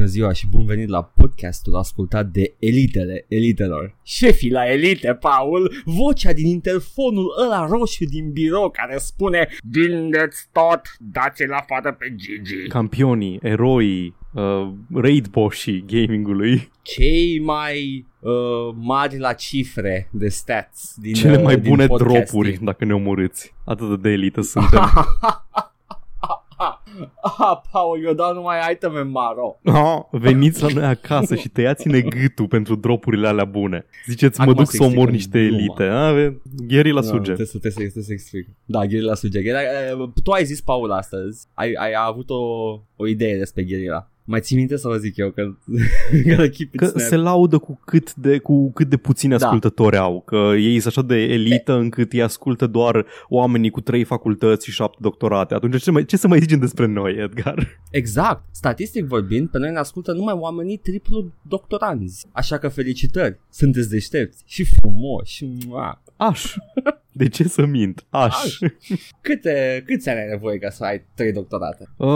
Bună ziua și bun venit la podcastul ascultat de elitele elitelor. Șefii la elite, Paul, vocea din interfonul ăla roșu din birou care spune Vindeți tot, dați-l afară pe Gigi. Campionii, eroii, uh, raid bossii gamingului. Cei mai uh, mari la cifre de stats din Cele uh, mai din bune podcasting. dropuri, dacă ne omorâți. Atât de elită suntem. Ah, Paul, eu dau numai iteme maro. Ah, Veniți la noi acasă și tăiați-ne gâtul pentru dropurile alea bune. Ziceți, mă Acum duc să să omor explicăm niște gluma. elite. A, Gheri la Da, suge. Trebuie să, trebuie să, trebuie să explic. Da, gherila suge. Gherila, eh, tu ai zis, Paul, astăzi. Ai, ai avut o, o idee despre gherila. Mai ții minte să vă zic eu că, că keep it Că snap. se laudă cu cât de, cu cât de puțini Da. ascultători au. Că ei sunt așa de elită încât îi ascultă doar oamenii cu trei facultăți și șapte doctorate. Atunci ce, mai, ce să mai zicem despre noi, Edgar? Exact. Statistic vorbind, pe noi ne ascultă numai oamenii triplu doctoranzi. Așa că felicitări. Sunteți deștepți și frumoși. Mua. Aș. De ce să mint? Aș. Aș. Câte, câți ani ai nevoie ca să ai trei doctorate? Uh,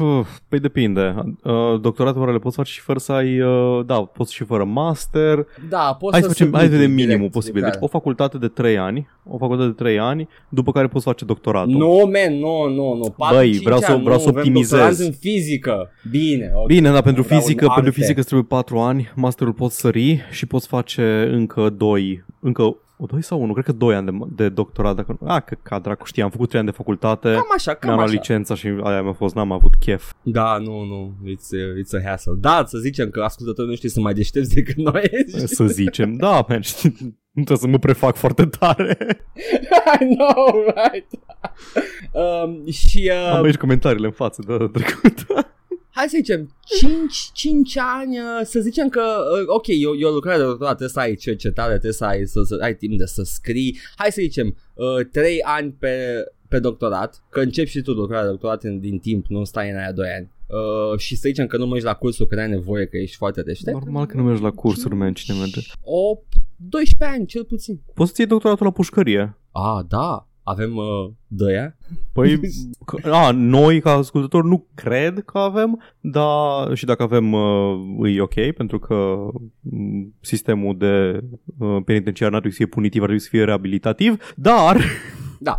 uh, păi depinde. Uh, doctoratul oare le poți face și fără să ai... Uh, da, poți și fără master. Da, poți Hai să să facem, hai să vedem direct minimul posibil. Deci lucrare. o facultate de 3 ani, o facultate de 3 ani, după care poți face doctoratul. Nu, man, nu, nu, nu. 4, Băi, 5 vreau să- ani, vreau nu, să avem optimizez. doctoranți în fizică. Bine, ok. Bine, dar pentru Vreau fizică, în pentru arte. fizică îți trebuie 4 ani, masterul poți sări și poți face încă 2, încă o 2 sau 1, cred că 2 ani de, de doctorat. Dacă, nu- a, că ca dracu știi, am făcut 3 ani de facultate, Cam așa, cam mi-am luat așa. licența și aia mi-a fost, n-am avut chef. Da, nu, nu, it's a, it's a hassle. Da, să zicem că ascultătorii noștri sunt mai deștepți decât noi. Să zicem, da, man, știi, nu trebuie să mă prefac foarte tare. I know, right? um, și uh, Am aici comentariile în față de data trecută. hai să zicem 5, 5 ani, uh, să zicem că, uh, ok, eu, eu lucrare de doctorat, trebuie să ai cercetare, trebuie să ai, să, să ai timp de să scrii. Hai să zicem uh, 3 ani pe, pe doctorat, că începi și tu lucrarea de doctorat în, din timp, nu stai în aia 2 ani. Uh, și să zicem că nu mergi la cursul că n-ai nevoie, că ești foarte deștept. Normal că nu mergi la cursuri, man, cine merge. O 12 ani, cel puțin. Poți să iei doctoratul la pușcărie. Ah, da, avem uh, dăia. Păi, că- a, noi ca ascultători nu cred că avem, dar și dacă avem uh, e ok, pentru că mm, sistemul de uh, penitenciar n-ar trebui să fie punitiv, ar trebui să fie reabilitativ, dar Da.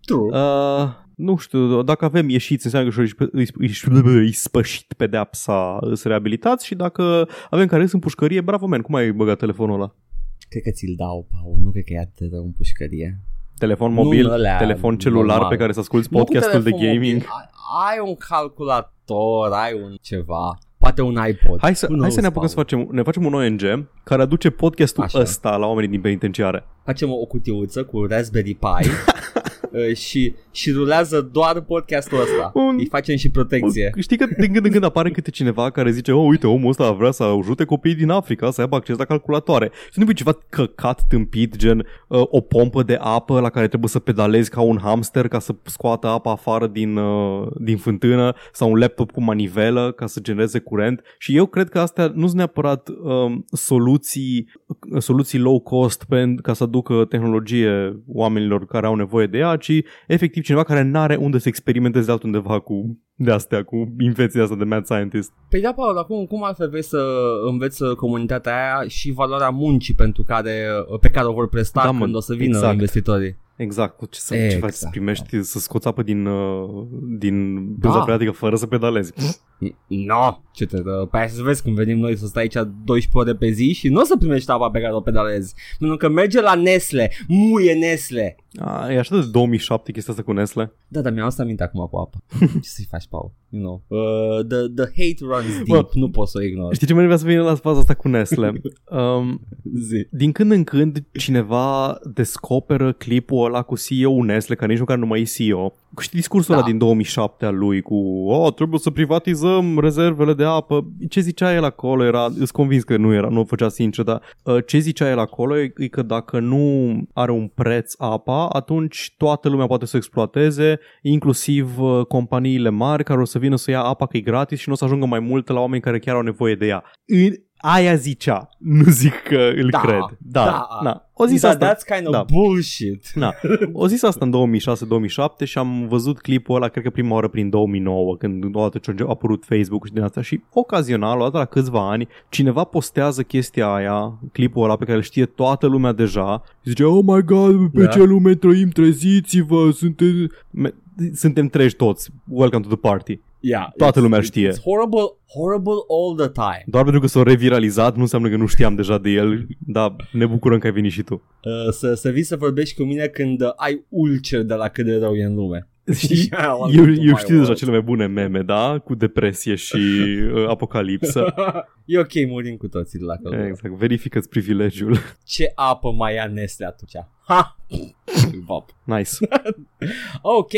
True. uh, nu știu, dacă avem ieșiți, înseamnă că și îi, îi, îi spășit pedepsa, îți reabilitați și dacă avem care sunt în pușcărie, bravo, man, cum ai băgat telefonul ăla? Cred că ți-l dau, Paul. Nu cred că e atât de rău în pușcărie. Telefon Nu mobil, în alea telefon celular normal. pe care să asculti Nu cu podcastul de telefon gaming. mobil. Ai, ai un calculator, ai un ceva. Poate un iPod. Hai să, Who hai să ne knows, apucăm să Paul? facem, ne facem un ONG care aduce podcastul Așa. ăsta la oamenii din penitenciare. Facem o, o cutiuță cu Raspberry Pi uh, și, și rulează doar podcastul ăsta. Un- Îi facem și protecție. Știi că din când în când apare câte cineva care zice, oh, uite, omul ăsta vrea să ajute copiii din Africa să aibă acces la calculatoare. Și nu e ceva căcat tâmpit, gen uh, o pompă de apă la care trebuie să pedalezi ca un hamster ca să scoată apa afară din, uh, din fântână sau un laptop cu manivelă ca să genereze curent. Și eu cred că astea nu sunt neapărat um, soluții, soluții low cost pentru ca să aducă tehnologie oamenilor care au nevoie de ea, ci efectiv cineva care n-are unde să experimenteze altundeva cu de astea, cu invenția asta de mad scientist. Păi da, Paul, acum cum altfel vrei să înveți comunitatea aia și valoarea muncii pentru care, pe care o vor presta Da, da, mă, când o să vină exact. investitorii? Exact, ce, să, ce Exact. faci să primești, să scoți apă din, uh, din Da. buza freatică fără să pedalezi. No, ce te dă? Păi hai să vezi când venim noi să stai aici 12 ore pe zi și nu o să primești apa pe care o pedalezi. Pentru că merge la Nestle, muie Nestle. A, e așa de 2007 chestia asta cu Nestle. Da, dar mi-am asta aminte acum cu apa. ce să-i faci, Paul? You know. Uh, the, the hate runs deep, Bă, nu poți să o ignori. Știi ce mă vrea să vină la faza asta cu Nestle? Um, Zi. din când în când cineva descoperă clipul ăla cu CEO Nestle, care nici măcar nu mai e CEO. Știi discursul Da. ăla din 2007 al lui cu oh, trebuie să privatizăm rezervele de apă. Ce zicea el acolo era, îs convins că nu era, nu o făcea sincer, dar uh, ce zicea el acolo e e că dacă nu are un preț apa, atunci toată lumea poate să o exploateze, inclusiv uh, companiile mari care o să vină să ia apa că e gratis și nu o să ajungă mai mult la oameni care chiar au nevoie de ea. În aia zicea, nu zic că îl Da, cred. Da, da. da. O zis Da, asta. that's kind of da. bullshit. Da. O zis asta în 2006-2007 și am văzut clipul ăla, cred că prima oară prin 2009, când odată ce a apărut Facebook și din asta și ocazional, odată la câțiva ani, cineva postează chestia aia, clipul ăla pe care îl știe toată lumea deja și zice, oh my god, pe Da. ce lume trăim, treziți-vă, suntem... Me- suntem treji toți, welcome to the party. Yeah, Toată it's- lumea it's- știe. It's horrible, horrible all the time. Doar pentru că s-a reviralizat nu înseamnă că nu știam deja de el, dar ne bucurăm că ai venit și tu. Uh, să, să vii să vorbești cu mine când uh, ai ulcer de la cât de rău e în lume. Știi, Yeah, eu, welcome to eu my știu deja world. cele mai bune meme, da? Cu depresie și uh, apocalipsă. e ok, murim cu toții de la căldură. Exact, verifică-ți privilegiul. Ce apă mai ia Nestle atunci? Ha! Vap. Nice. Ok,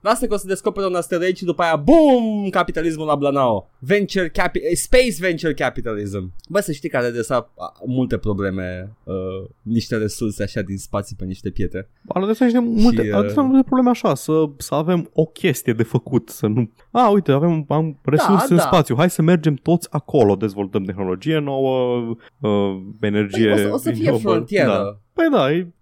lasă că o să descoperi un asteroid și după aia, boom, capitalismul la Blanao. Venture capi- eh, Space Venture Capitalism. Bă, să știi că are de sa multe probleme, uh, niște resurse așa din spații pe niște pietre. Are de niște multe, Și, și, uh... multe probleme așa, să, să avem o chestie de făcut, să nu... A, uite, avem am resurse Da, în da. spațiu, hai să mergem toți acolo, dezvoltăm tehnologie nouă, uh, energie... Păi, o, să, o să fie renewable. frontieră. Da. Păi da, e...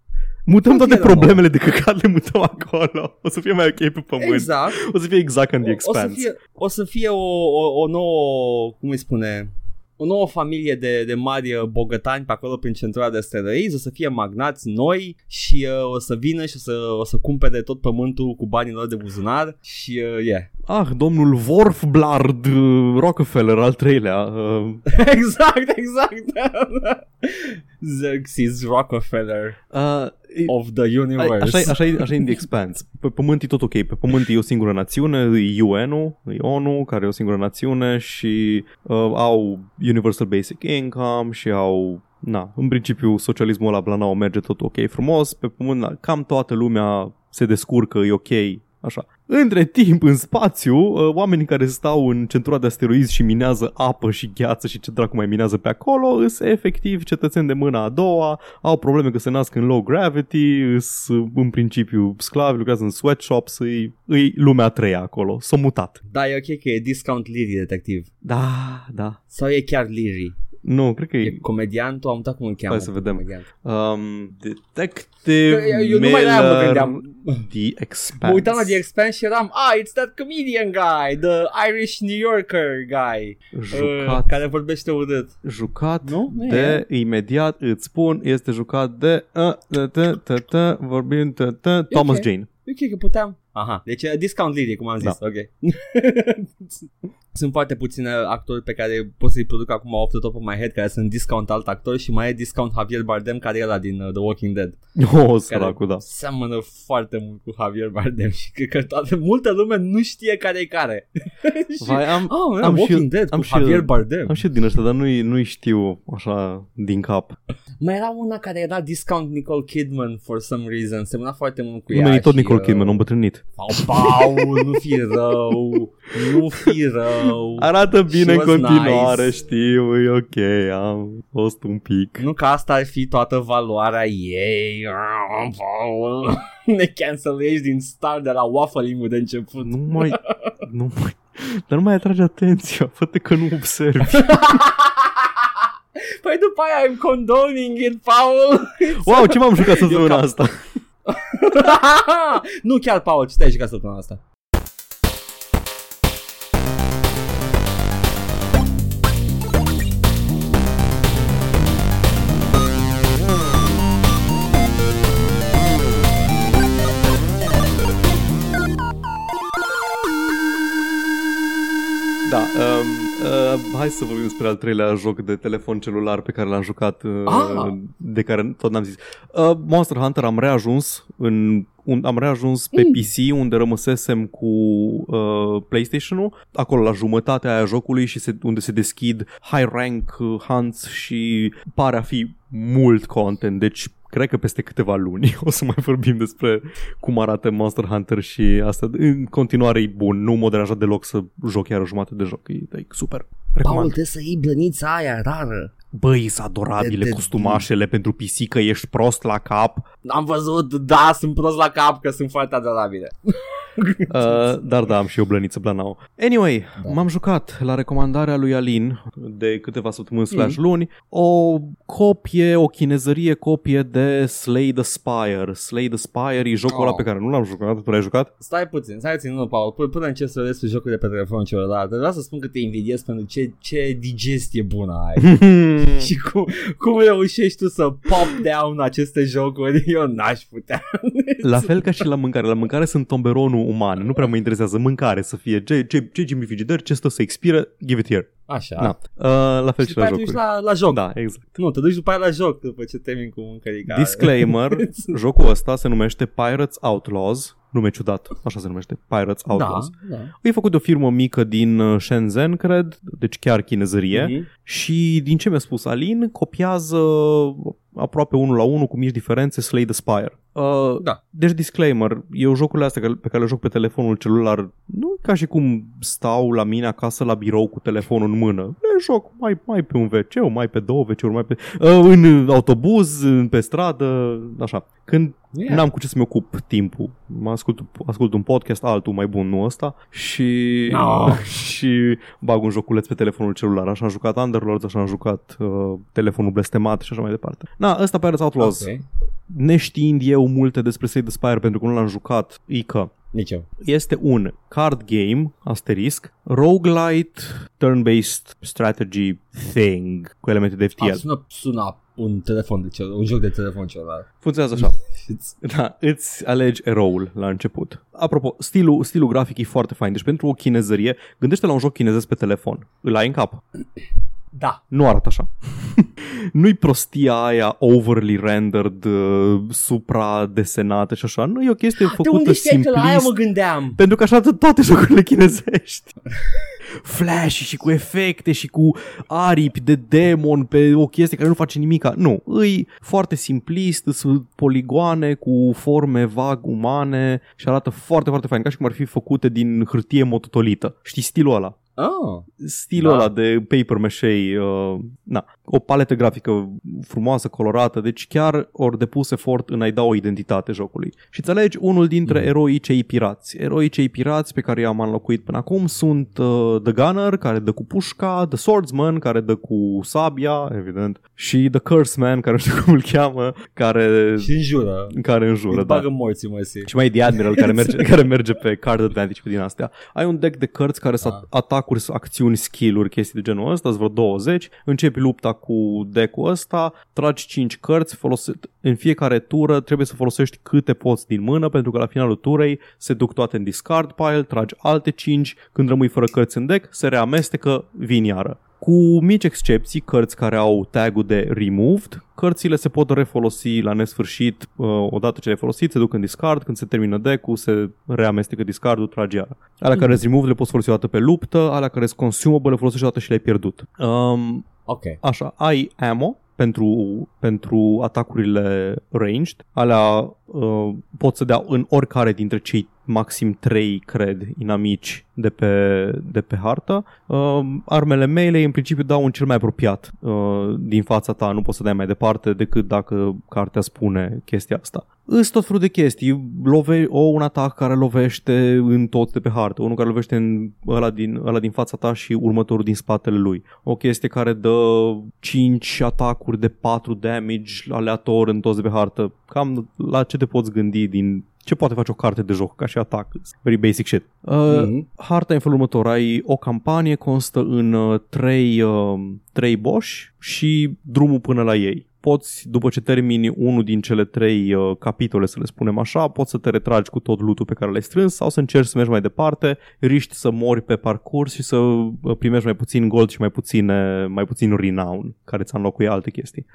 Mutăm toate Frontieră problemele de căcat, le mutăm acolo. O să fie mai ok pe pământ. Exact. O să fie exact ca în The O, o să Expanse. fie, o, să fie o, o, o nouă, cum îi spune, o nouă familie de, de mari uh, bogătani pe acolo prin centura de asteroizi, o să fie magnați noi și uh, o să vină și o să, o să cumpere tot pământul cu banii lor de buzunar și uh, yeah. Ah, domnul Worfblard uh, Rockefeller al treilea. Uh, exact, exact. Xerxes Rockefeller uh, of the universe. Așa, așa, e, așa e în The Expanse. Pe pământ e tot ok. Pe pământ e o singură națiune, e UN-ul, e ONU, care e o singură națiune și uh, au Universal Basic Income și au Na, în principiu socialismul ăla Blanao merge tot ok frumos, pe pământ na, cam toată lumea se descurcă, e ok, așa. Între timp, în spațiu, uh, oamenii care stau în centura de asteroizi și minează apă și gheață și ce dracu mai minează pe acolo, sunt efectiv cetățeni de mâna a doua, au probleme că se nasc în low gravity, sunt în principiu sclavi, lucrează în sweatshops, îi, îi lumea a treia acolo, s-au mutat. Da, e ok că e Discount Liri detectiv. Da, da. Sau e chiar Liri? Nu, cred că E e... comediantul, am uitat cum îl cheamă. Hai să vedem. comediant. Um, detective Că eu- eu numai de aia mă Miller, gândeam. The Expanse. Mă uitam la The Expanse și eram, ah, it's that comedian guy, the Irish New Yorker guy, uh, Jucat, care vorbește urât. jucat Nu? Nu de, imediat îți spun, este jucat de, uh, de, de, de, de vorbim, de, de, Thomas ok. Jane. Ok, că puteam. Aha, deci uh, discount lady, cum am zis, Da. ok. sunt foarte puține actori pe care pot să-i produc acum off the top of my head, care sunt discount alt actor și mai e discount Javier Bardem, care e ăla din uh, The Walking Dead. Oh, Care săracul, da. seamănă foarte mult cu Javier Bardem și cred că toată, multă lume nu știe care e care. și, Vai, am, oh, am am și Walking eu- Dead am cu și eu- Javier Bardem. am și eu din ăștia, dar nu-i, nu-i știu așa din cap. Mai era una care era discount Nicole Kidman for some reason. Semna foarte mult cu ea. Numele tot și, Nicole uh, Kidman, a îmbătrânit. Pau, pau, nu fi rău, nu fi rău. Arată bine She în was continuare, nice. știu, e ok, am fost un pic. Nu că asta ar fi toată valoarea ei. Ne cancelești din start de la waffling de început. Nu mai, nu mai, dar nu mai atrage atenția, fă că nu observi. Păi după aia I'm condoning it, Paul. Wow, ce m-am jucat săptămâna cap- asta? nu chiar, Paul, ce te-ai jucat săptămâna asta? Da, um, uh, hai să vorbim despre al treilea joc de telefon celular pe care l-am jucat, uh, Ah! de care tot n-am zis. Uh, Monster Hunter am reajuns în un, am reajuns pe Mm. PC unde rămăsesem cu uh, PlayStation-ul, acolo la jumătatea aia jocului și se, unde se deschid high rank uh, hunts și pare a fi mult content, deci cred că peste câteva luni o să mai vorbim despre cum arată Monster Hunter și asta. În continuare e bun, nu mă deranjează deloc să joc chiar o jumătate de joc, e, e super. Paul, Recomand. trebuie să iei blănița aia rară. Băi, sunt adorabile De- de- costumașele pentru PC, că ești prost la cap. Am văzut, da, sunt prost la cap că sunt foarte adorabile. Uh, dar da, am și eu blăniță Blanau. Anyway, da. m-am jucat la recomandarea lui Alin de câteva săptămâni slash luni o copie, o chinezărie copie de Slay the Spire. Slay the Spire e jocul oh. ăla pe care nu l-am jucat. Tu l-ai jucat? Stai puțin, stai puțin, nu, Paul, până, până încep să vezi pe jocul de pe telefon celălalt. Vreau să spun că te invidiez pentru ce, ce digestie bună ai. și cum, cum reușești tu să pop down aceste jocuri. Eu n-aș putea. la fel ca și la mâncare. La mâncare sunt tomberonul uman. Nu prea mă interesează mâncare să fie ce, ce, ce ce frigider, ce stă să expiră, give it here. Așa. Da. Uh, la fel și, și la jocuri. la, la joc. Da, exact. Nu, te duci după aia la joc după ce termin cu mâncărica. Disclaimer, jocul ăsta se numește Pirates Outlaws nume ciudat, așa se numește, Pirates Outlaws. Da, da. E făcut de o firmă mică din uh, Shenzhen, cred, deci chiar chinezărie. Mm-hmm. Și din ce mi-a spus Alin, copiază aproape unul la unul cu mici diferențe Slay the Spire. Uh, da. Deci disclaimer, eu jocurile astea pe care le joc pe telefonul celular nu ca și cum stau la mine acasă la birou cu telefonul în mână. Le joc mai, mai pe un wc mai pe două wc mai pe... Uh, în autobuz, pe stradă, așa. Când yeah. n-am cu ce să-mi ocup timpul, mă ascult, ascult un podcast, altul mai bun, nu ăsta, și, no. și bag un joculeț pe telefonul celular. Așa am jucat Underlords, așa am jucat uh, telefonul blestemat și așa mai departe. Na, ăsta Pirates Outlaws. Okay. Neștiind eu multe despre Slay the Spire pentru că nu l-am jucat, e că nici eu. Este un card game, asterisk, roguelite, turn-based strategy thing cu elemente de FTL. Ah, sună, sună un telefon de cel, un joc de telefon celălalt. Funcționează așa. da, îți alegi eroul la început. Apropo, stilul, stilul grafic e foarte fain. Deci pentru o chinezărie, gândește la un joc chinezesc pe telefon. Îl ai în cap. Da. Nu arată așa. Nu-i prostia aia overly rendered, uh, supra-desenată și așa. Nu, e o chestie făcută De unde simplist. la aia mă gândeam? Pentru că așa toate jocurile chinezești. Flash și cu efecte și cu aripi de demon pe o chestie care nu face nimica. Nu, îi foarte simplist, sunt poligoane cu forme vag umane și arată foarte, foarte fain, ca și cum ar fi făcute din hârtie mototolită. Știi stilul ăla? Oh, Stilul da. ăla de paper mache, uh, na, o paletă grafică frumoasă, colorată, deci chiar ori depus efort în a-i da o identitate jocului. Și îți alegi unul dintre mm. eroii cei pirați. Eroii cei pirați pe care i-am înlocuit până acum sunt uh, The Gunner, care dă cu pușca, The Swordsman, care dă cu sabia, evident, și The Curse Man, care nu știu cum îl cheamă, care... Și înjură. Care înjură, da. bagă morții, măsi. Și mai e The Admiral, care merge, care merge pe card advantage pe din astea. Ai un deck de cărți care să ah. atacuri, acțiuni, skill-uri, chestii de genul ăsta, vreo 20, începi lupta cu deck-ul ăsta, tragi 5 cărți, folose... în fiecare tură trebuie să folosești câte poți din mână, pentru că la finalul turei se duc toate în discard pile, tragi alte 5, când rămâi fără cărți în deck, se reamestecă, vin iară cu mici excepții, cărți care au tagul de removed, cărțile se pot refolosi la nesfârșit, uh, odată ce le folosit, se duc în discard, când se termină deck-ul, se reamestecă discardul, trage iară. Alea mm-hmm. care sunt removed le poți folosi o dată pe luptă, alea care sunt consumable le folosești o dată și le-ai pierdut. Um, ok. Așa, ai ammo, pentru, pentru atacurile ranged. Alea uh, pot să dea în oricare dintre cei maxim 3, cred, inamici de pe, de pe hartă. Uh, armele mele în principiu dau un cel mai apropiat uh, din fața ta, nu poți să dai mai departe decât dacă cartea spune chestia asta. Îs tot felul de chestii, Love, o un atac care lovește în tot de pe hartă, unul care lovește în ăla din, ăla din fața ta și următorul din spatele lui. O chestie care dă 5 atacuri de 4 damage aleator în toți de pe hartă. Cam la ce te poți gândi din ce poate face o carte de joc ca și atac. Very basic shit. Uh, mm-hmm. Harta în felul următor. Ai o campanie, constă în uh, trei, uh, trei boși și drumul până la ei poți, după ce termini unul din cele trei uh, capitole, să le spunem așa, poți să te retragi cu tot lutul pe care l-ai strâns sau să încerci să mergi mai departe, riști să mori pe parcurs și să uh, primești mai puțin gold și mai puțin, mai puțin renown, care ți-a înlocuit alte chestii.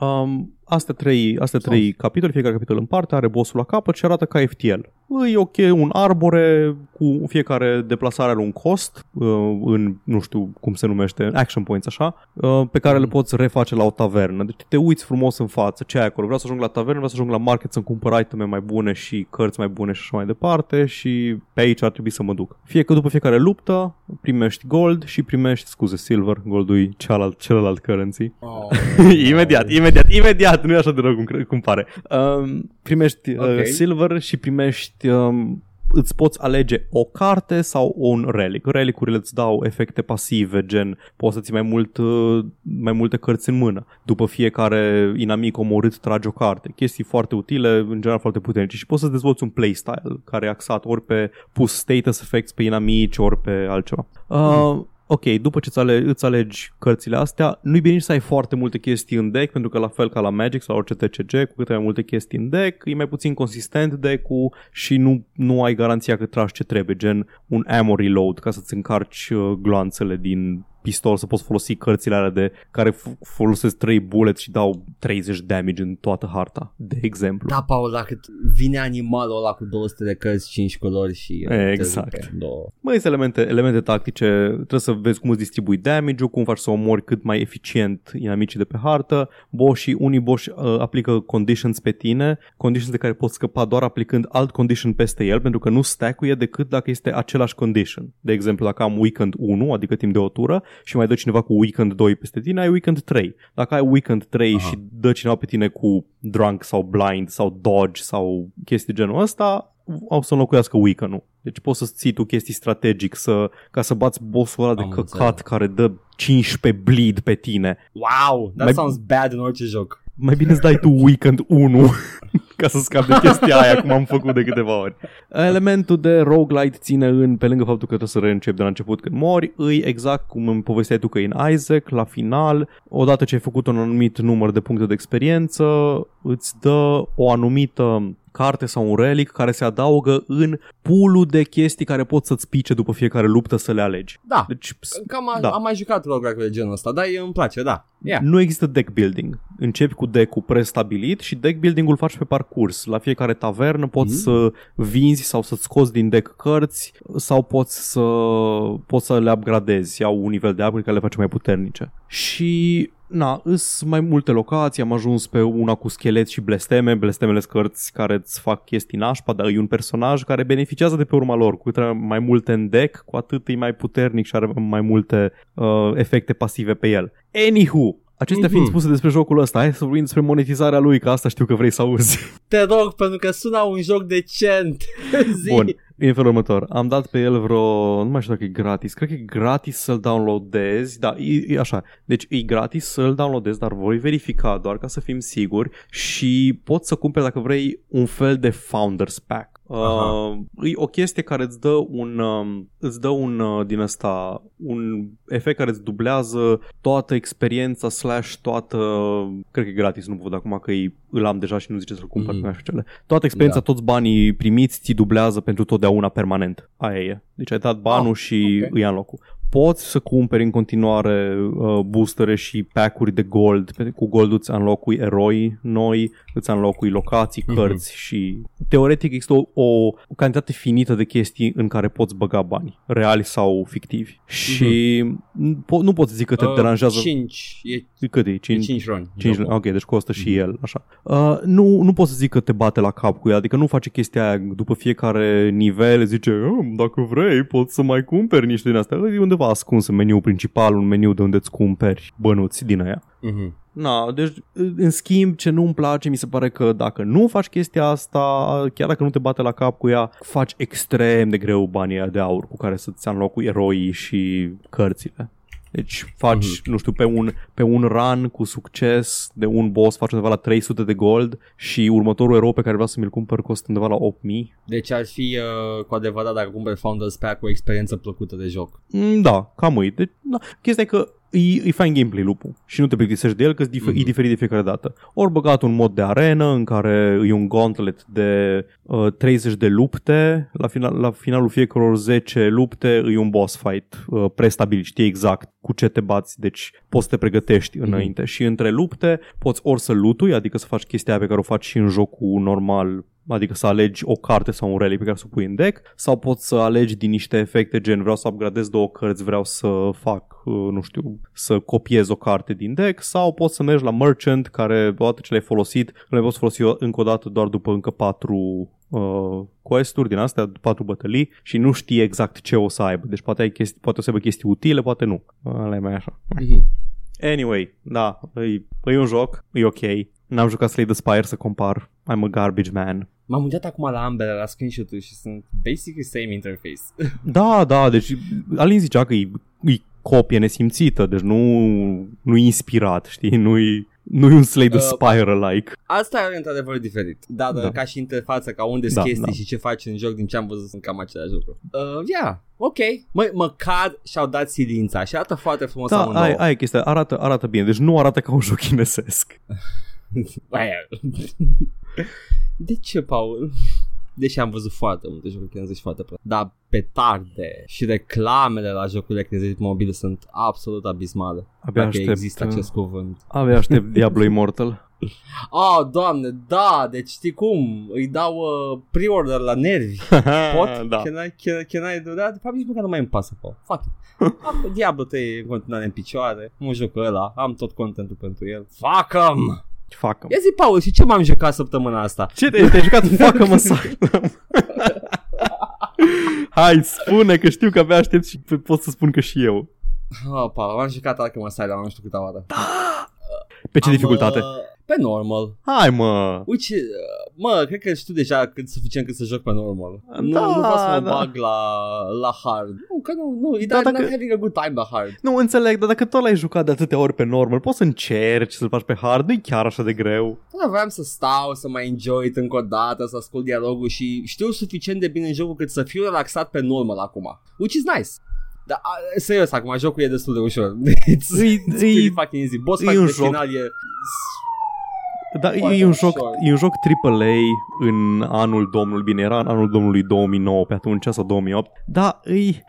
Um, astea trei, astea trei capitole, fiecare capitol în parte, are bossul la capăt și arată ca FTL. E ok, un arbore cu fiecare deplasare are un cost uh, în, nu știu cum se numește, action points așa, uh, pe care mm. le poți reface la o tavernă. Deci te uiți frumos în față, ce ai acolo, vreau să ajung la tavernă, vreau să ajung la market să-mi cumpăr iteme mai bune și cărți mai bune și așa mai departe și pe aici ar trebui să mă duc. Fie că după fiecare luptă primești gold și primești, scuze, silver, goldul celălalt, celălalt currency. Oh, imediat, imediat, imediat, nu e așa de rău cum, cum pare. Um, primești uh, okay. silver și primești um, îți poți alege o carte sau un relic. Relicurile îți dau efecte pasive, gen poți să ții mai, mult, uh, mai multe cărți în mână. După fiecare inamic omorât tragi o carte. Chestii foarte utile, în general foarte puternice și poți să dezvolți un playstyle care e axat ori pe pus status effects pe inamici, ori pe altceva. Uh, ok, după ce îți, ale- îți alegi cărțile astea, nu-i bine nici să ai foarte multe chestii în deck, pentru că la fel ca la Magic sau orice TCG, cu câte mai multe chestii în deck, e mai puțin consistent deck-ul și nu, nu ai garanția că tragi ce trebuie, gen un ammo reload ca să-ți încarci uh, gloanțele din pistol să poți folosi cărțile alea de care f- folosesc 3 bullets și dau 30 damage în toată harta, de exemplu. Da, Paul, dacă vine animalul ăla cu 200 de cărți, 5 culori și... uh, te Exact. rupe în două. Mai sunt elemente, elemente tactice, trebuie să vezi cum îți distribui damage-ul, cum faci să omori cât mai eficient inamicii de pe hartă. Boșii, unii boși uh, aplică conditions pe tine, conditions de care poți scăpa doar aplicând alt condition peste el, pentru că nu stack-uie decât dacă este același condition. De exemplu, dacă am weekend 1, adică timp de o tură, și mai dă cineva cu weekend 2 peste tine, ai weekend 3. Dacă ai weekend 3 Aha. și dă cineva pe tine cu drunk sau blind sau dodge sau chestii genul ăsta, au să înlocuiască weekend-ul. Deci poți să-ți ții tu chestii strategic să, ca să bați bossul ăla de Am căcat înțeles. care dă 15 bleed pe tine. Wow, that Mai- sounds bad în orice joc. Mai bine îți dai tu weekend 1 ca să scapi de chestia aia cum am făcut de câteva ori. Elementul de roguelite ține în, pe lângă faptul că trebuie să reîncepi de la început când mori, îi exact cum îmi povesteai tu că e în Isaac, la final, odată ce ai făcut un anumit număr de puncte de experiență, îți dă o anumită carte sau un relic care se adaugă în pool de chestii care pot să-ți pice după fiecare luptă să le alegi. Da, Deci cam a, Da. am mai jucat roguelike de genul ăsta, dar e- îmi place, da. Yeah. Nu există deck building. Începi cu deck-ul prestabilit și deck building-ul faci pe parcurs. La fiecare tavernă poți Mm. să vinzi sau să-ți scoți din deck cărți sau poți să, poți să le upgradezi. Au un nivel de upgrade care le face mai puternice. Și Na, îs mai multe locații, am ajuns pe una cu schelet și blesteme, blestemele sunt cărți care îți fac chestii nașpa, dar e un personaj care beneficiază de pe urma lor, cu cât are mai multe în deck, cu atât e mai puternic și are mai multe uh, efecte pasive pe el. Anywho, Acestea fiind Mhm. spuse despre jocul ăsta, hai să vorbim despre monetizarea lui, că asta știu că vrei să auzi. Te rog, pentru că sună un joc decent. Zi. Bun, e în felul următor. Am dat pe el vreo... Nu mai știu dacă e gratis. Cred că e gratis să-l downloadezi. Da, e, e așa. Deci e gratis să-l downloadezi, dar voi verifica doar ca să fim siguri și poți să cumperi dacă vrei un fel de Founders Pack. Uh, e o chestie care îți dă un um, îți dă un uh, din asta un efect care îți dublează toată experiența slash toată cred că e gratis, nu văd acum că e, îl am deja și nu zice să-l cumpăr Mhm. mm. așa cele. Toată experiența, Da. toți banii primiți ți dublează pentru totdeauna permanent. Aia e. Deci ai dat banul Ah, și ok. îi ia în locul. Poți să cumperi în continuare uh, boostere și pack-uri de gold. Pentru că Cu gold îți înlocui eroi noi, îți înlocui locații, Mhm. cărți și teoretic există o, o, o cantitate finită de chestii în care poți băga bani, reali sau fictivi. Și po- nu poți zic că te Uh, deranjează. 5, e, Cât e? e 5, 5 run. 5 jocul. ok, deci costă și Mhm. el, așa. Uh, nu, nu poți să zic că te bate la cap cu el, adică nu face chestia aia după fiecare nivel, zice, "Ah, dacă vrei, poți să mai cumperi niște din astea. E undeva ascuns în meniul principal, un meniu de unde îți cumperi bănuți din aia. Mhm. Na, deci, în schimb, ce nu-mi place, mi se pare că dacă nu faci chestia asta, chiar dacă nu te bate la cap cu ea, faci extrem de greu banii aia de aur cu care să-ți înlocui eroii și cărțile. Deci faci, Mhm. nu știu, pe un, pe un run cu succes de un boss faci undeva la 300 de gold și următorul erou pe care vreau să mi-l cumpăr costă undeva la 8000. Deci ar fi uh, cu adevărat dacă cumperi Founders Pack o experiență plăcută de joc. Mm, Da, cam îi. Deci, da. Chestia e că e, e fain gameplay lupul și nu te plictisești de el că dif- Mhm. e diferit de fiecare dată. Ori băgat un mod de arenă în care e un gauntlet de uh, 30 de lupte, la, final, la finalul fiecăror 10 lupte e un boss fight uh, prestabilit, știi exact cu ce te bați, deci poți să te pregătești Mhm. înainte și între lupte poți ori să lutui, adică să faci chestia aia pe care o faci și în jocul normal Adică să alegi o carte sau un relic pe care să o pui în deck sau poți să alegi din niște efecte gen vreau să upgradez două cărți, vreau să fac, uh, nu știu, să copiez o carte din deck sau poți să mergi la merchant care odată ce le-ai folosit le poți folosi încă o dată doar după încă patru uh, quest-uri din astea, patru bătălii și nu știi exact ce o să aibă. Deci poate, ai chestii, poate o să aibă chestii utile, poate nu. Ăla e mai așa. Mhm. Anyway, da, e, e un joc, e ok. N-am jucat Slay the Spire să compar. I'm a garbage man. M-am uitat acum la ambele, la screenshot-uri și sunt basically same interface. Da, da, deci Alin zicea că e, e copie nesimțită, deci nu, nu e inspirat, știi, nu-i, nu e un Slay the Uh, Spire-like. Asta e într-adevăr diferit. Da, da, Da. ca și interfața, ca unde Da, chestii da. și ce faci în joc, din ce am văzut sunt cam același lucru. Uh, yeah, ok. Mă, măcar și-au dat silința și arată foarte frumos Da, amândouă. ai, ai chestia, arată, arată bine, deci nu arată ca un joc chinesesc. Aia. De ce, Paul? Deși am văzut foarte multe jocuri chinezești foarte plăcute. Dar petarde și reclamele la jocurile chinezești mobile sunt absolut abismale. Abia dacă aștept, există acest cuvânt. abia aștept Diablo Immortal. Oh, doamne, da, deci știi cum? Îi dau uh, pre-order la nervi. Pot? da. Can, I, can, can I do that? De fapt, nici măcar nu mai îmi pasă, Paul. Fuck it. Am Diablo 3 în continuare în picioare. Mă joc ăla. Am tot contentul pentru el. Fuck 'em! Facă. Ia zi, Paul, și ce m-am jucat săptămâna asta? Ce te, te-ai jucat? Facă mă Hai, spune că știu că abia aștept și pot să spun că și eu. Oh, Paul, am jucat Arkham Asylum, nu știu câte oară. Pe ce Am, dificultate? uh, pe normal. Hai mă! Which, uh, mă, cred că știu deja cât suficient cât să joc pe normal. nu, Da, nu vreau să mă da. bag la, la hard. Nu, că nu, nu, e Da, da, dacă- not having a good time la hard. Nu înțeleg, dar dacă tot l-ai jucat de atâtea ori pe normal, poți să încerci să-l faci pe hard, nu-i chiar așa de greu. Da, vreau să stau, să mai enjoy it încă o dată, să ascult dialogul și știu suficient de bine în jocul cât să fiu relaxat pe normal acum. Which is nice. Dar, a, serios, acum jocul e destul de ușor. It's, E- it's e- pretty fucking easy. Boss e fight un de joc. final e... Da, e, Foarte e, un joc, ușor. e un joc AAA în anul domnului, bine, era în anul domnului 2009 pe atunci sau 2008, dar îi,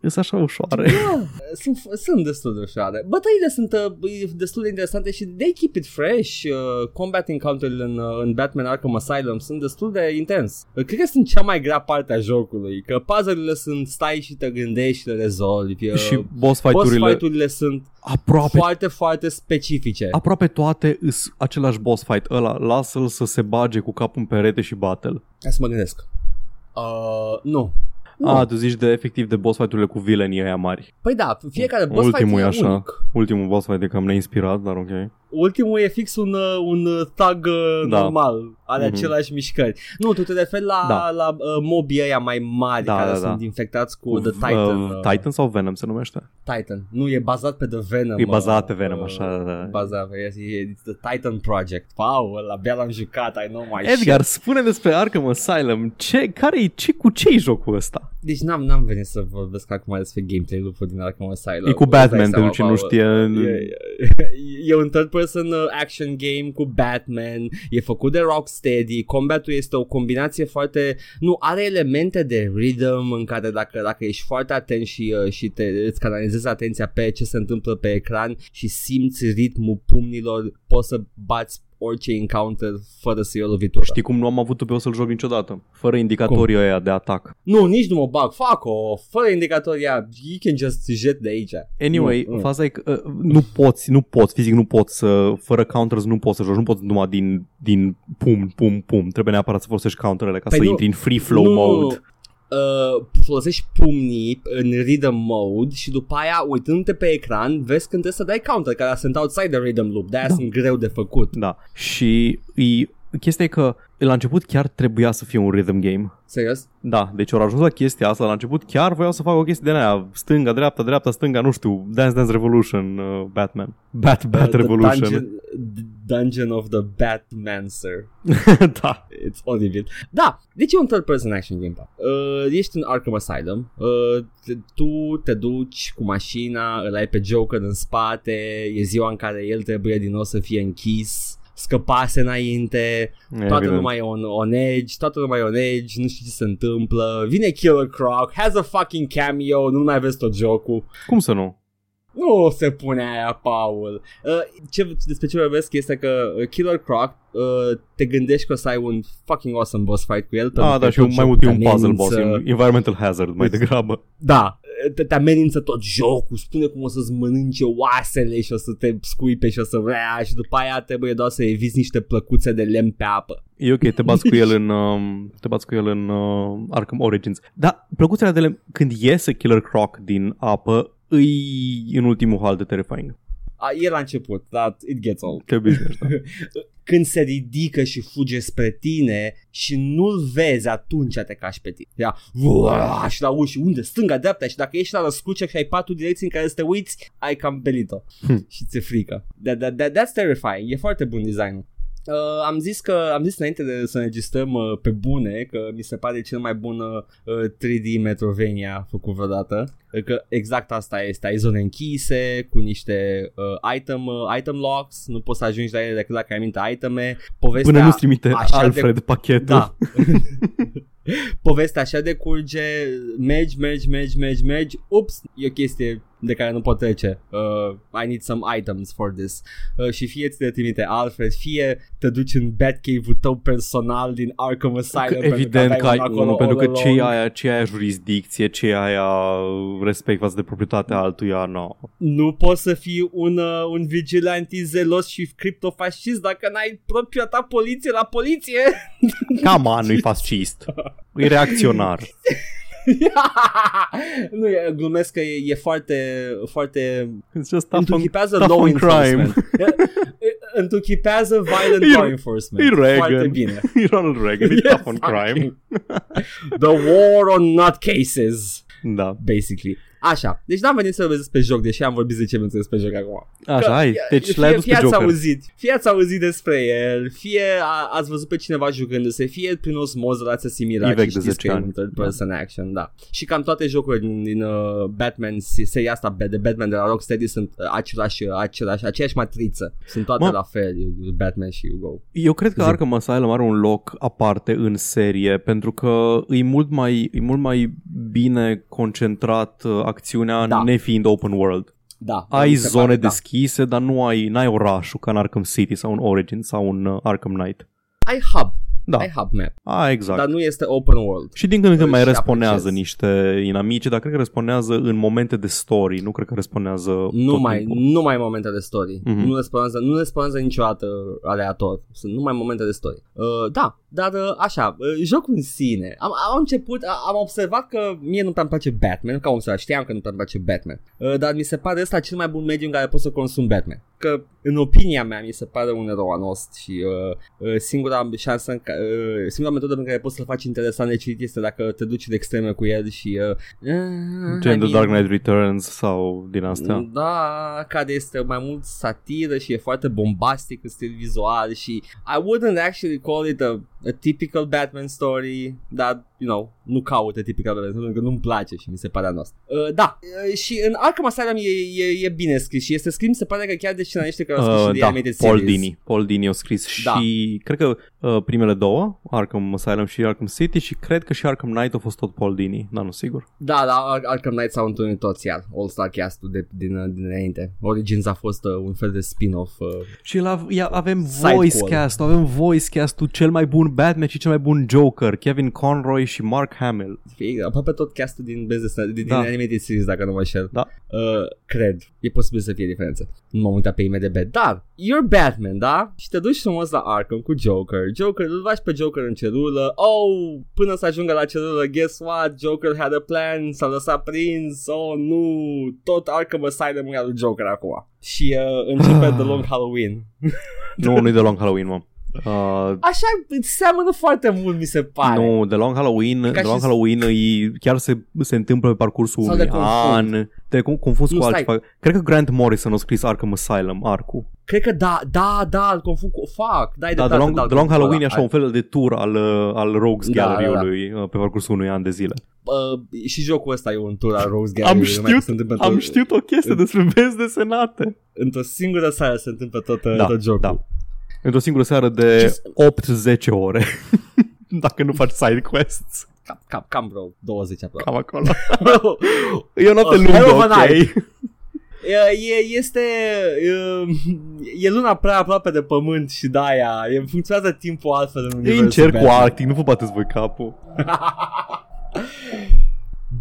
sunt așa ușoare. Da, sunt, sunt destul de ușoare. Bătăile sunt uh, e destul de interesante și they keep it fresh. Uh, combat encounter-urile în, uh, în Batman Arkham Asylum sunt destul de intens. Uh, Cred că sunt cea mai grea parte a jocului, că puzzle-urile sunt stai și te gândești și le rezolvi. Uh, și boss boss fight-urile fight-urile sunt aproape foarte, foarte specifice. Aproape toate îs același boss fight ăla, lasă-l să se bage cu capul în perete și bate-l. Hai să mă gândesc. Uh, nu. Nu. A, tu zici de efectiv de boss fight-urile cu vilenii ăia mari. Păi da, fiecare boss Ultimul fight e e așa. unic. Ultimul boss fight e cam neinspirat, dar ok. Ultimul e fix un, uh, un uh, thug uh, Da. normal, are Mhm. aceleași mișcări. Nu, tu te referi la, Da. la uh, mobii ăia mai mari Da, care da, sunt da. infectați cu The Titan. Uh, uh, Titan sau Venom se numește? Titan. Nu, e bazat pe The Venom. E bazat uh, pe Venom, uh, așa, da, da. Bazat pe, e, e it's The Titan Project. Wow, ăla abia l-am jucat, I know my Edgar, shit. spune despre Arkham Asylum. Ce, care ce, cu ce e jocul ăsta? Deci n-am, n-am venit să vorbesc acum despre gameplay-ul din Arkham Asylum. E cu Îți dai Batman, seama, pentru cine nu Paul. știe. E, e, e un third person uh, action game cu Batman, e făcut de Rocksteady, combatul este o combinație foarte, nu, are elemente de rhythm în care dacă, dacă ești foarte atent și, uh, și te, îți canalizezi atenția pe ce se întâmplă pe ecran și simți ritmul pumnilor, poți să bați orice encounter fără să iei o lovitură. Știi cum nu am avut pe eu să-l joc niciodată? Fără indicatorii ăia de atac. Nu, nici nu mă bag, fac o, fără indicatori, yeah, you can just jet de aici. Anyway, Nu, nu. faza e că uh, nu poți, nu poți, fizic nu poți să, fără counters nu poți să joci, nu poți numai din, din pum, pum, pum. Trebuie neapărat să folosești counterele ca Păi să nu, intri în free flow nu, mode. Uh, folosești pumnii în rhythm mode și după aia uitându-te pe ecran vezi când trebuie să dai counter care sunt outside the rhythm loop de-aia Da. sunt greu de făcut Da. Și e, chestia e că la început chiar trebuia să fie un rhythm game. serios? Da, deci au ajuns la chestia asta la început, chiar voiau să facă o chestie de aia, stânga, dreapta, dreapta, stânga, nu știu, Dance Dance Revolution, uh, Batman. Bat, Bat Uh, the Revolution. Dungeon, the dungeon of the Batmancer da. It's oribil. Da, deci e un third person action game. pa. Uh, ești în Arkham Asylum, uh, te, tu te duci cu mașina, îl ai pe Joker în spate, e ziua în care el trebuie din nou să fie închis, scăpase înainte, toată Evident. lumea e on, on edge, toată lumea e on edge, nu știi ce se întâmplă, vine Killer Croc, has a fucking cameo, nu mai vezi tot jocul. Cum să nu? Nu se pune aia, Paul. Uh, ce, despre ce vorbesc este că uh, Killer Croc uh, te gândești că o să ai un fucking awesome boss fight cu el. pentru Ah, că da, și tot mai jocul mult e te un puzzle boss, amenință. e un environmental hazard mai degrabă. Da, te, te amenință tot jocul, spune cum o să-ți mănânce oasele și o să te scuipe și o să vrea și după aia trebuie doar să eviți niște plăcuțe de lemn pe apă. E ok, te bați cu el în um, te bați cu el în uh, Arkham Origins. Da, plăcuțele de lemn, când iese Killer Croc din apă, îi în ultimul hal de terrifying. A, e la început, dar it gets old. Te obișnuiești, da. când se ridică și fuge spre tine și nu-l vezi, atunci te cași pe tine. Ia, Vua! și la uși, unde? Stânga, dreapta și dacă ești la răscruce și ai patru direcții în care să te uiți, ai cam belit-o Hmm. și ți-e frică. That, that, that, that's terrifying. E foarte bun designul. Uh, am zis că am zis înainte de să înregistrăm uh, pe bune că mi se pare cel mai bun uh, 3D Metrovania făcut vreodată. Uh, Că exact asta este, ai zone închise cu niște uh, item, uh, item locks, nu poți să ajungi la ele decât dacă ai minte iteme. Povestea Până nu-ți trimite așa de- Alfred pachetul. da. Povestea așa de curge, mergi, mergi, mergi, mergi, mergi, ups, e o chestie de care nu pot trece. Uh, I need some items for this. Uh, și fie ți le trimite Alfred, fie te duci în Batcave-ul tău personal din Arkham Asylum. Că pentru evident că aveai ai unul acolo unul, pentru că all ce along. aia, ce aia jurisdicție, ce aia respect față de proprietatea altuia, no. Nu poți să fii un, uh, un vigilante zelos și criptofascist dacă n-ai propria ta poliție la poliție. Cam an nu-i fascist. E reacționar. nu, e- glumesc că e, e foarte, foarte It's just tough on, Întruchipează tough law on crime. enforcement. Întruchipează violent E- law enforcement. e Reagan. Foarte bine. E Ronald Reagan, e Yeah, tough on crime. The war on nutcases, Da. basically. Așa, deci n-am venit să vorbesc despre joc, deși am vorbit 10 minute despre joc acum. Așa, Că- hai. Deci fie, l-ai adus fie pe ați Joker. auzit, fie ați auzit despre el, fie a, ați văzut pe cineva jucându-se, fie prin osmoză l-ați asimilat E vechi și de știți 10 că e ani. un third person action, da. Și cam toate jocurile din, din uh, Batman, seria asta de Batman de la Rocksteady sunt uh, același, același, aceeași matriță. Sunt toate Mă- la fel, Batman și Hugo. Eu cred că Zi. Arkham Asylum are un loc aparte în serie pentru că e mult mai, e mult mai bine concentrat uh, acțiunea Da. nefiind open world. Da. Ai mi se zone pare, da. deschise, dar nu ai n-ai orașul ca în Arkham City sau în Origin sau în uh, Arkham Knight. Ai hub, Da. ai hub map, A, exact. dar nu este open world. Și din când în când Și mai apreciez. responează niște inamice, dar cred că responează în momente de story, nu cred că responează Nu tot mai, timpul. nu mai momente de story. Mhm. Nu respondează, nu respondează niciodată aleator. Sunt numai momente de story. Uh, da, dar uh, așa, uh, jocul în sine. Am, am început, a- am observat că mie nu prea îmi place Batman, ca om să știam că nu prea îmi place Batman. Uh, dar mi se pare ăsta cel mai bun mediu în care pot să consum Batman. Că în opinia mea mi se pare un erou anost și uh, uh, singura șansă, în ca, uh, singura metodă în care poți să-l faci interesant de citit este dacă te duci de extreme cu el și... Uh, uh, Gen I The mean- Dark Knight Returns sau din astea. da, care este mai mult satiră și e foarte bombastic în stil vizual și I wouldn't actually call it a, a typical Batman story, dar, you know, nu caut a typical Batman story, pentru că nu-mi place și mi se pare anost. Uh, da, uh, și în Arkham Asylum e, e, e bine scris și este scris, mi se pare că chiar de scenariști care au scris Uh, și de da, animated Paul series. Dini. Paul Dini a scris Da. și cred că uh, primele două, Arkham Asylum și Arkham City și cred că și Arkham Knight a fost tot Paul Dini, dar nu sigur. Da, da, Ar- Arkham Knight s-au întâlnit toți iar, All-Star Cast-ul de, din, din dinainte. Origins a fost uh, un fel de spin-off uh, Și la, ia, avem Side voice call. cast, avem voice cast-ul cel mai bun Batman și cel mai bun Joker, Kevin Conroy și Mark Hamill. Fie, aproape tot castul din business, din, din Da. animated series, dacă nu mă înșel. Da. Uh, cred. E posibil să fie diferență. Nu m-am uitat pe IMDb. Dar, you're Batman, da? Și te duci frumos la Arkham cu Joker. Joker, îl faci pe Joker în celulă. Oh, până să ajungă la celulă, guess what? Joker had a plan, s-a lăsat prins. Oh, nu. Tot Arkham Asylum e al lui Joker acum. Și uh, începe Ah. The Long Halloween. nu, nu-i de Long Halloween, mă. Uh, Așa îți seamănă foarte mult, mi se pare. nu, The Long Halloween, Ca The și- Long Halloween e, chiar se, se întâmplă pe parcursul Sau unui le confund. an. Te cum- confunzi Nu, cu stai. altceva. Cred că Grant Morrison a scris Arkham Asylum, arcu. Cred că da, da, da, îl confund cu... Fuck, dai Da, de The Long, da, The Long Halloween e așa da, un fel de tour al, uh, al Rogues Da, Gallery-ului uh, pe parcursul unui an de zile. uh, și jocul ăsta e un tur al Rose Gallery. Am numai că știut, se întâmplă am tot- știut o chestie despre benzi desenate. Într-o singură seară se întâmplă tot, Da, da, tot jocul. da. Într-o singură seară de Ce- 8-10 ore. Dacă nu faci side quests. Cam, cam, cam vreo 20 aproape. Cam acolo. E o noapte A hell lungă, of an ok? night. E, e, este e, e luna prea aproape de pământ și de aia e, funcționează timpul altfel în E universul în cercul Batman. arctic, nu vă bateți voi capul.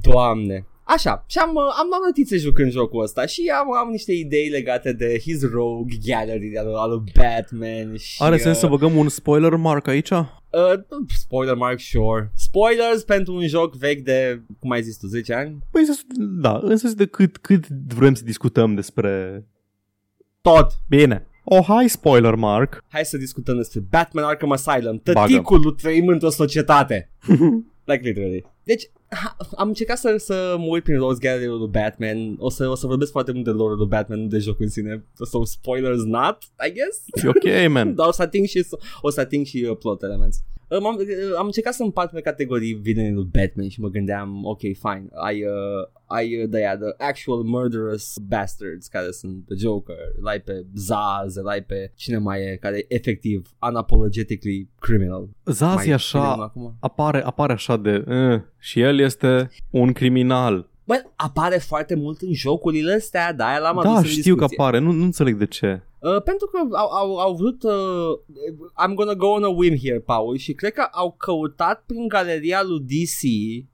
Doamne. Așa, și am, uh, am am notițe jucând jocul ăsta și am, am niște idei legate de his rogue gallery al, al lui Batman și... Are sens uh, să băgăm un spoiler mark aici? Uh, spoiler mark, sure. Spoilers pentru un joc vechi de, cum ai zis tu, 10 ani? Păi, să- da, în sens de cât, cât vrem să discutăm despre... Tot. Bine, Oh, hi, spoiler, Mark. Hai să discutăm despre Batman Arkham Asylum, Bagă. tăticul lui trăim într-o societate. like literally. Deci, ha, am încercat să, să mă uit prin Rose Gallery lui Batman. O să, o să vorbesc foarte mult de lore lui Batman, nu de joc în sine. So spoilers not, I guess. E ok, man. Dar o să ating și, o să ating și uh, plot elements. Uh, am, uh, am încercat să împart pe categorii vilenii lui Batman și mă gândeam, ok, fine, ai, uh, ai uh, the, yeah, the actual murderous bastards care sunt The Joker, îl ai pe Zaz, îl ai pe cine mai e, care e efectiv unapologetically criminal. Zaz Mai e așa, vilenul acum? apare, apare așa de... Uh, și el este un criminal. Bă, apare foarte mult în jocurile astea, da, aia l-am adus Da, în știu că discuție. apare, nu, nu înțeleg de ce. Uh, pentru că au, au, au vrut uh, I'm gonna go on a whim here, Paul Și cred că au căutat prin galeria lui DC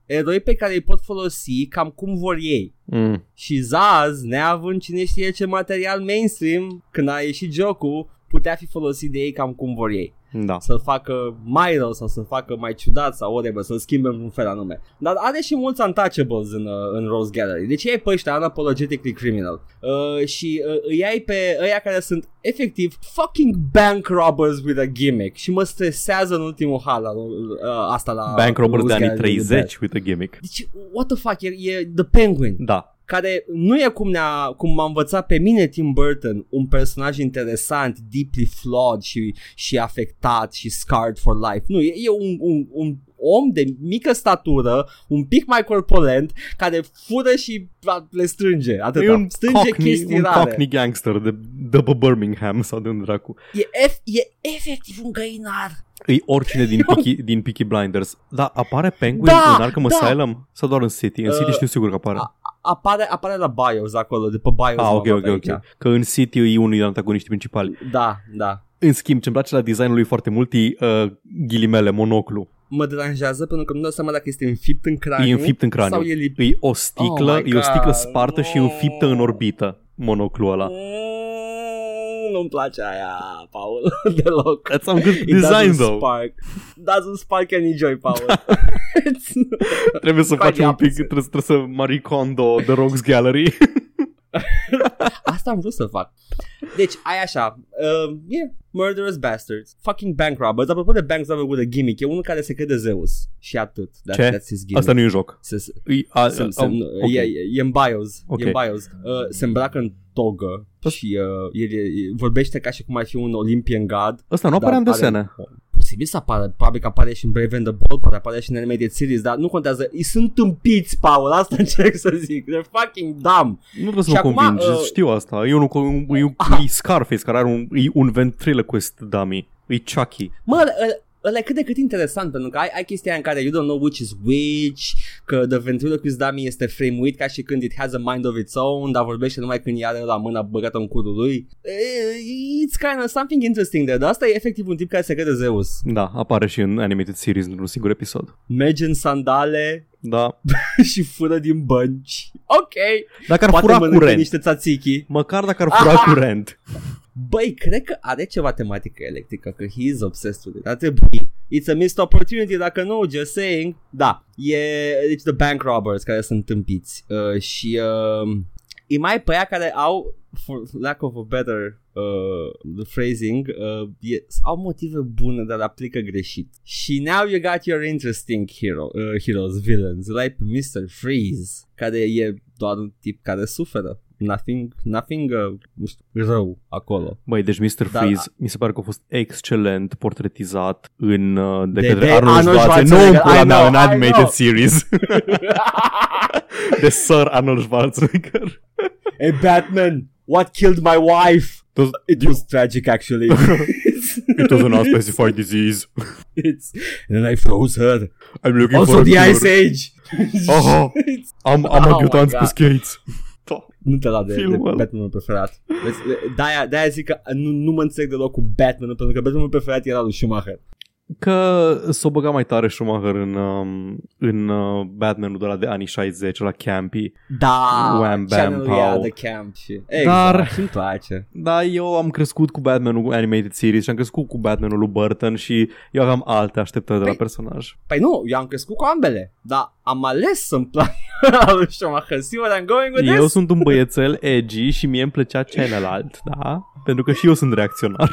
Eroi pe care îi pot folosi cam cum vor ei Mm. Și Zaz, neavând cine știe ce material mainstream Când a ieșit jocul Putea fi folosit de ei cam cum vor ei Da. Să-l facă mai rău sau să-l facă mai ciudat Sau whatever, să-l schimbe în un fel anume Dar are și mulți untouchables în, uh, în Rose Gallery Deci ei pe ăștia unapologetically criminal uh, Și uh, îi ai pe ăia care sunt efectiv Fucking bank robbers with a gimmick Și mă stresează în ultimul hal la, uh, Asta la Bank robbers de Rose anii Gallery 30 with a gimmick. Deci, what the fuck, e, e The Penguin Da. Care nu e cum, ne-a, cum m-a învățat pe mine Tim Burton, un personaj interesant, deeply flawed și, și afectat și scarred for life. Nu, e, e un, un, un om de mică statură, un pic mai corpulent, care fură și a, le strânge. Atâta. E un strânge cockney, chestii un rare. cockney gangster de după Birmingham sau de unde dracu. E, ef, e efectiv un găinar. E oricine din Peaky, din Peaky Blinders. Da, apare Penguin Da, în Arkham da. Asylum? Sau doar în City? În City Uh, știu sigur că apare. a- Apare, apare la BIOS acolo, de pe BIOS. ah, m-am ok, ok, luat aici. ok. Că în City e unul din antagoniștii principali. Da, da. În schimb, ce-mi place la designul lui foarte mult e uh, ghilimele, monoclu. Mă deranjează pentru că nu dau seama dacă este înfipt în craniu E înfipt în craniu. sau e lip- E o sticlă, Oh my e o sticlă God, spartă și no. înfiptă în orbită. Monoclu ăla. Mm, Nu-mi place aia, Paul, deloc. That's some good It design, doesn't though. Spark. Doesn't spark any joy, Paul. Trebuie să Quite facem un pic, the opposite. trebuie, trebuie să Marie Kondo The Rogues Gallery. Asta am vrut să fac. Deci, ai așa, uh, yeah, Murderous Bastards, fucking bank robbers. Apropo de bank robber with a gimmick, e unul care se crede Zeus. Și atât. That, Ce? That's his gimmick. Asta nu e un joc. Se, se, E, a, se, a, se, a, ok. e, e, e în bios, Ok. e în bios. Uh, se îmbracă în togă și uh, el, e- vorbește ca și cum ar fi un Olympian god. Ăsta nu apare în Dar are- desene. Posibil să apară, probabil că apare și în Brave and the Bold, poate apare și în Animated Series, dar nu contează. Îi sunt tâmpiți, Paul, asta încerc să zic. They're fucking dumb. Nu trebuie să Și mă acum, convingi, uh, știu asta. E, unul, cu- un, e, un, e Scarface care are un, e un ventriloquist dummy. E Chucky. Mă, ăla- ăla e cât de cât interesant, pentru că ai, ai chestia aia în care you don't know which is which, că The Ventriloquist Dummy este frame-uit ca și când it has a mind of its own, dar vorbește numai când are la mâna băgată în curul lui. Eh, It's kind of something interesting there, dar asta e efectiv un tip care se crede Zeus. Da, apare și în Animated Series într-un singur episod. Merge în sandale Da. și fură din bănci. Ok. Dacă ar Poate fura mănâncă curent. niște tzatziki. Măcar dacă ar fura Aha! curent. Băi, cred că are ceva tematică electrică, că he is obsessed with it. Ar trebui. It's a missed opportunity, dacă nu, just saying. Da, e deci the bank robbers care sunt tâmpiți uh, și uh, e mai pe aia care au, for lack of a better uh, phrasing, uh, e, au motive bune, dar le aplică greșit. Și now you got your interesting hero, uh, heroes, villains, like Mr. Freeze, care e doar un tip care suferă. Nothing, nothing uh, nu știu, rău acolo. Băi, deci Mr. Da. Freeze mi se pare că a fost excelent portretizat în, uh, de, De- către de Arnold Arnold Schwarzenegger. Nu în Schwarzenegger. pula I mea, know, în I animated know. series. de Sir Arnold Schwarzenegger. Hey Batman, what killed my wife? Does- It you- was tragic actually. It was an unspecified disease. it's and then I froze her. I'm looking Also for a the cure. Ice Age. Aha. It's- Am, am Oh adjutanți my pe God. skates. Da. nu te la de, de Filmul ăla. Batmanul preferat. Deci, De-aia, de-aia zic că nu, nu mă înțeleg deloc cu Batman pentru că Batmanul preferat era lui Schumacher. Că s-o băga mai tare Schumacher în, um, în uh, Batman-ul de la de anii 60, la Campy. Da, Wham, bam, channel pow. ea The Camp și... Exact, Dar- și-mi place. Da, eu am crescut cu Batman-ul Animated Series și am crescut cu Batman-ul lui Burton și eu aveam alte așteptări de la Păi- personaj. Păi nu, eu am crescut cu ambele, dar am ales să-mi placă lui Schumacher. See what I'm going with Eu this? sunt un băiețel edgy și mie îmi plăcea celălalt, da? pentru că și eu sunt reacționar.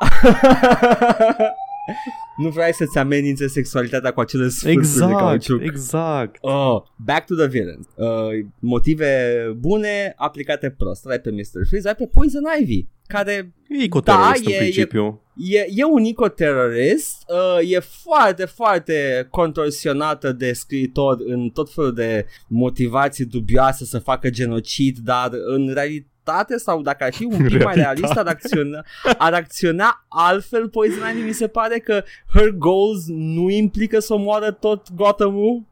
nu vrei să-ți amenințe sexualitatea cu acele sfârșuri de Exact, cauciuc. exact. Oh, back to the villains. Uh, motive bune aplicate prost. Ai pe Mr. Freeze, ai pe Poison Ivy, care E ecoterorist Da, în e- principiu. e, e un ecoterorist, uh, e foarte, foarte contorsionată de scriitor în tot felul de motivații dubioase să facă genocid, dar în realitate sau dacă ar fi un pic mai Realitate. realist ar acționa, ar acționa altfel Poison Ivy mi se pare că her goals nu implică să omoară tot Gotham-ul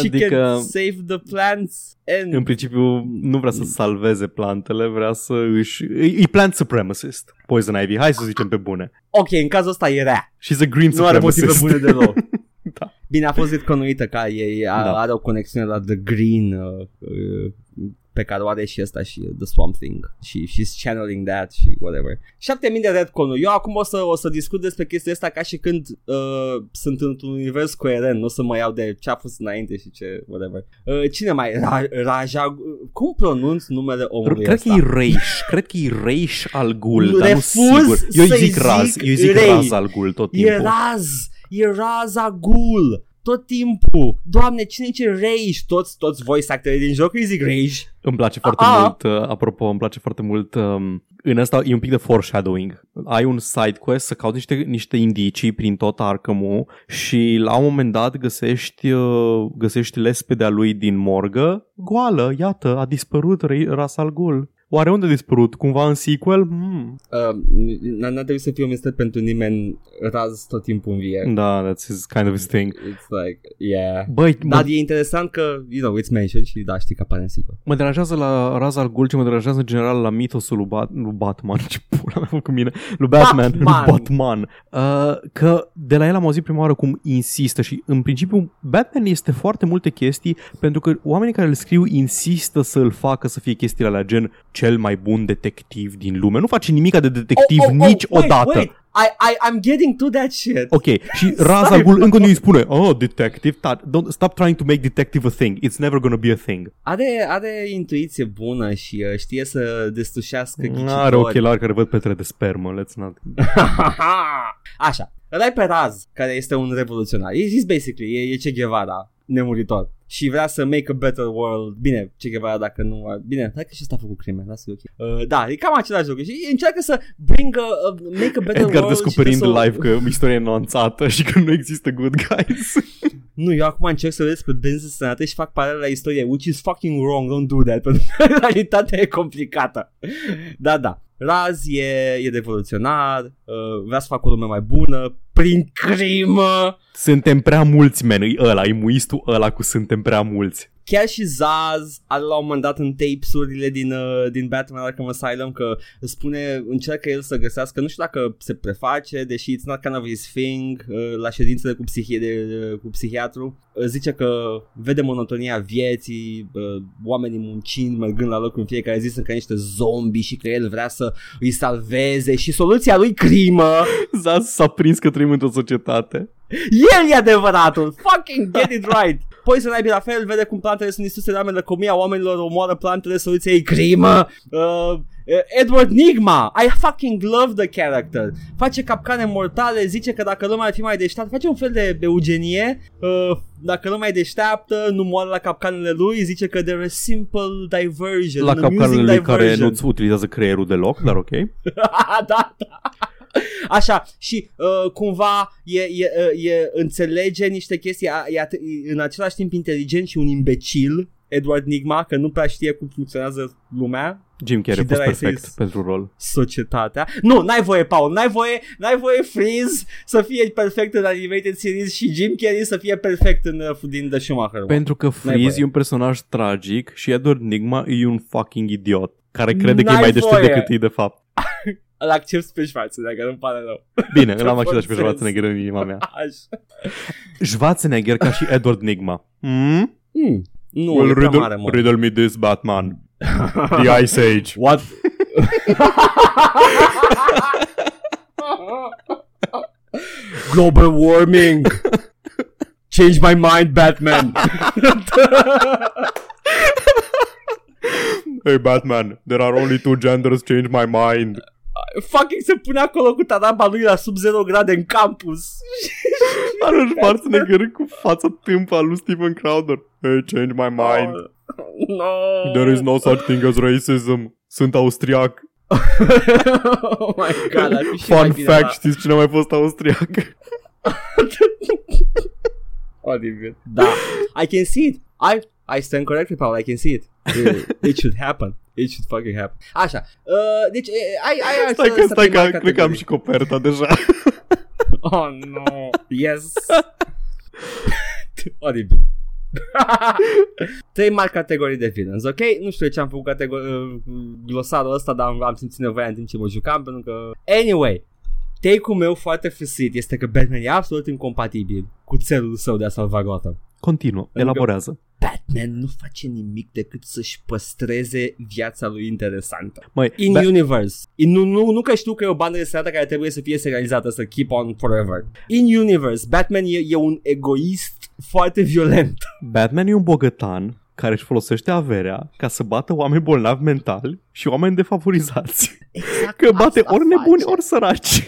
și Adică, can save the plants and în principiu, nu vrea să salveze plantele, vrea să își... E, e plant supremacist, Poison Ivy. Hai să zicem pe bune. Ok, în cazul ăsta e rea She's a green Nu are motive supremacist. bune deloc Da. Bine, a fost retconuită ca e, a, Da. are o conexiune la The Green uh, uh, pe care o are și ăsta și The Swamp Thing și she's channeling that și whatever. 7000 de retconuri. Eu acum o să, o să discut despre chestia asta ca și când uh, sunt într-un univers coerent, nu o să mă iau de ce a fost înainte și ce whatever. Uh, cine mai? Ra, Raja, cum pronunț numele omului Cred ăsta? că e Reish, cred că e Reish al Ghul, dar nu Refuz sigur. Eu îi să-i zic Raz, zic eu îi zic Rei. Raz al Ghul tot E timpul. Raz, e Raza Ghul tot timpul. Doamne, cine zice Rage? Toți, toți voice actorii din joc îi zic Rage. Îmi place foarte A- mult, uh, apropo, îmi place foarte mult um, în asta e un pic de foreshadowing. Ai un side quest să cauți niște, niște indicii prin tot arkham și la un moment dat găsești, uh, găsești lespedea lui din morgă, goală, iată, a dispărut Ray- Ras al Ghul. Oare unde a dispărut? Cumva în sequel? Hmm. Uh, n- n-a trebuit să fie un mister pentru nimeni. Raz tot timpul în vie. Da, that's his kind of his thing. It's like, yeah. Băi, Dar mă, e interesant că, you know, it's mentioned și da, știi că apare în sequel. mă deranjează la Raz al Ghul ce mă deranjează în general la mitosul lui, Bat- lui Batman, ce pula mea a făcut cu mine, lui Batman, Batman. lui Batman, uh, că de la el am auzit prima oară cum insistă și în principiu Batman este foarte multe chestii pentru că oamenii care îl scriu insistă să îl facă să fie chestiile alea gen cel mai bun detectiv din lume. Nu face nimica de detectiv niciodată. Wait, wait. I, I, I'm getting to that shit. Ok, și Raz al Ghul încă nu îi spune Oh, detective, ta- don't, stop trying to make detective a thing It's never gonna be a thing Are, are intuiție bună și uh, știe să destușească ghicitori. Are ochelari care văd petre de spermă Let's not Așa, îl ai pe Raz, care este un revoluționar. He's basically, e, e Che Guevara, nemuritor. Și vrea să make a better world. Bine, Che Guevara dacă nu... ar- Bine, hai că și ăsta a făcut crime, lasă ok. Uh, da, e cam același lucru. Și încearcă să bring a, a make a better Edgar world. descoperind și să o- live că istoria e nuanțată și că nu există good guys. Nu, eu acum încerc să vedeți pe benzi sănătate și fac paralel la istorie, which is fucking wrong, don't do that, pentru că realitatea e complicată. Da, da. Raz e, e revoluționar, uh, vrea să facă o lume mai bună, prin crimă. Suntem prea mulți, men, e ăla, e muistul ăla cu suntem prea mulți. Chiar și Zaz are la un moment dat în tapes-urile din, uh, din Batman Arkham Asylum că spune, încearcă el să găsească, nu știu dacă se preface, deși it's not kind of his thing, uh, la ședințele cu, psihi- de, cu psihiatru, uh, zice că vede monotonia vieții, uh, oamenii muncind, mergând la loc în fiecare zi, sunt ca niște zombi și că el vrea să îi salveze și soluția lui crimă, Zaz s-a prins că trăim într-o societate. el e adevăratul, fucking get it right. Poi să n-ai la fel, vede cum plantele sunt distruse de oameni, lăcomia oamenilor omoară plantele, soluția e crimă. Uh, Edward Nigma, I fucking love the character. Face capcane mortale, zice că dacă lumea ar fi mai deșteaptă, face un fel de eugenie. Uh, dacă lumea e deșteaptă, nu moare la capcanele lui, zice că there is simple diversion. La an amusing capcanele lui care diversion. nu-ți utilizează creierul deloc, dar ok. da, da. Așa, și uh, cumva e, e, uh, e, înțelege niște chestii, a- e, at- e în același timp inteligent și un imbecil, Edward Nigma, că nu prea știe cum funcționează lumea, Jim Carrey Și a de fost la perfect să-i- pentru rol. societatea. Nu, n-ai voie, Paul, n-ai voie, n-ai voie Freeze să fie perfect în Animated Series și Jim Carrey să fie perfect în uh, din The Schumacher. One. Pentru că N-ai Freeze voie. e un personaj tragic și Edward Nigma e un fucking idiot care crede că e N-ai mai deștept voie. decât e de fapt. Îl accept pe Schwarzenegger, îmi pare rău. Bine, îl am acceptat și pe Forțez. Schwarzenegger în inima mea. Așa. Schwarzenegger ca și Edward Nigma. Hmm? Hmm. Nu, well, e prea riddle, mare, mă. riddle me this, Batman. The Ice Age. What? Global warming. Change my mind, Batman. Hey, Batman, there are only two genders, change my mind. Fucking se pune acolo cu taraba lui la sub 0 grade în campus. Arnold Schwarzenegger cu fața tâmpă lui Steven Crowder. Hey, change my mind. Oh, no. There is no such thing as racism. Sunt austriac. oh my god, ar fi și mai Fun bine fact, la- știți cine a mai fost austriac? Oribil. Da. I can see it. I I stand corrected, Paul. I can see it. It, it should happen. It should fucking happen. Așa. Uh, deci, eh, ai, ai Stai să- că, să stai prima că cred că am categorie. și coperta deja. Oh, no. Yes. Oribil. Trei mari categorii de villains, ok? Nu știu de ce am făcut categor- uh, glosarul ăsta, dar am, am simțit nevoia în timp ce mă jucam, pentru că... Anyway, take-ul meu foarte fusit este că Batman e absolut incompatibil cu țelul său de a salva Gotham. Continuă, elaborează. Batman nu face nimic decât să-și păstreze viața lui interesantă. Măi, In Ba- universe. In, nu, nu, nu că știu că e o bandă de serată care trebuie să fie serializată, să keep on forever. In universe, Batman e, e un egoist foarte violent. Batman e un bogătan care își folosește averea ca să bată oameni bolnavi mentali și oameni defavorizați. Exact Că bate asta ori nebuni, face. ori săraci.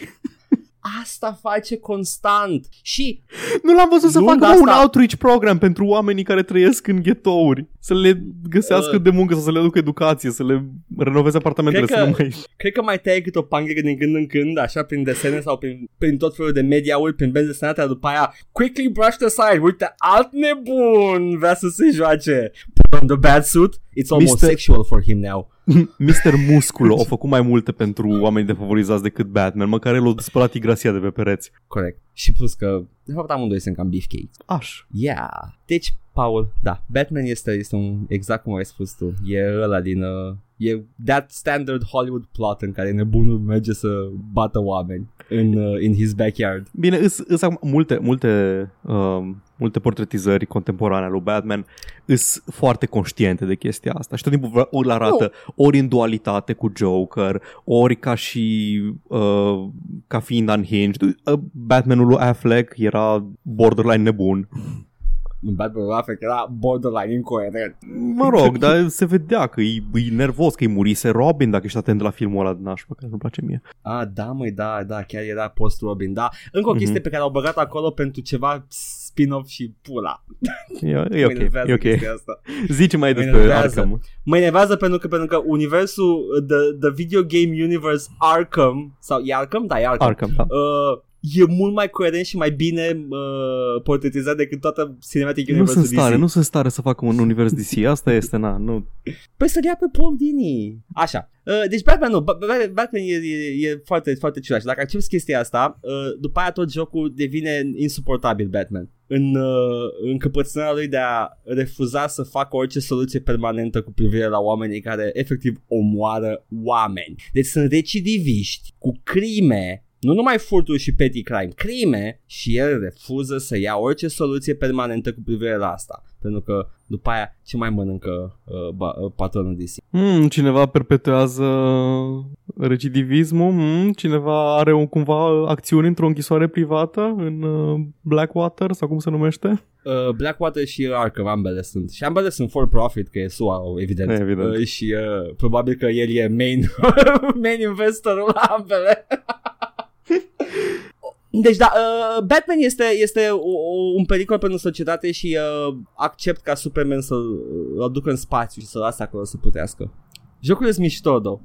Asta face constant. Și Nu l-am văzut să Nu, facă dar mă, un asta- outreach program pentru oamenii care trăiesc în ghetouri. Să le găsească Uh. de muncă, să le aducă educație, să le renoveze apartamentele, Cred să că- nu mai... cred că mai taie câte o pangă din când în când, așa prin desene sau prin, prin tot felul de media-uri, prin benzi desenate, dar după aia, quickly brushed aside, uite, alt nebun vrea să se joace. Put on the bad suit, it's almost Mr. sexual for him now. Mr. Musculo a făcut mai multe pentru oamenii defavorizați decât Batman, măcar el a spălat igrasia de pe pereți. Corect. Și plus că, de fapt, amândoi sunt cam beefcake. Aș. Yeah. Deci, Paul, da, Batman este, este un, exact cum ai spus tu, e ăla din, uh, e that standard Hollywood plot în care nebunul merge să bată oameni în, uh, in his backyard. Bine, îs, îs acum multe, multe, uh, multe portretizări contemporane ale lui Batman îs foarte conștiente de chestia asta și tot timpul vă- ori arată ori în dualitate cu Joker, ori ca și uh, ca fiind unhinged. Uh, Batmanul lui Affleck era borderline nebun. În Batman Affleck era borderline incoerent. Mă rog, dar se vedea că e, e nervos, că îi murise Robin dacă ești atent la filmul ăla de nașpa, care nu-mi place mie. Ah, da, măi, da, da, chiar era post-Robin, da. Încă o Mhm. chestie pe care au băgat acolo pentru ceva spin-off și pula. E, e Mă ok, enervează e ok. chestia Asta. Zice mai Mă despre enervează. Arkham. Mă enervează pentru că, pentru că universul, the, the video game universe Arkham, sau e Arkham? Da, e Arkham. Arkham, da. uh, e mult mai coerent și mai bine uh, portretizat decât toată Cinematic Nu Universe sunt stare, nu sunt stare să facă un univers DC, asta este, na, nu. Păi să ia pe Paul Dini. Așa. Uh, deci Batman nu. Ba- Ba- Batman e, e, e foarte, foarte ciudat. Și dacă accepti chestia asta, uh, după aia tot jocul devine insuportabil Batman. În uh, încăpățânarea lui de a refuza să facă orice soluție permanentă cu privire la oamenii care efectiv omoară oameni. Deci sunt recidiviști cu crime nu numai furturi și petty crime, crime și el refuză să ia orice soluție permanentă cu privire la asta. Pentru că după aia ce mai mănâncă uh, ba, uh, patronul DC? Hmm, cineva perpetuează recidivismul, hmm, cineva are un, cumva acțiuni într-o închisoare privată în uh, Blackwater sau cum se numește? Uh, Blackwater și Arkham ambele sunt. Și ambele sunt for profit, că e SUA, evident. Evident. Uh, și uh, probabil că el e main, main investorul la ambele. Deci da, uh, Batman este, este o, o, un pericol pentru societate și uh, accept ca Superman să-l îl aducă în spațiu și să-l lase acolo să putească. Jocul este mișto, though.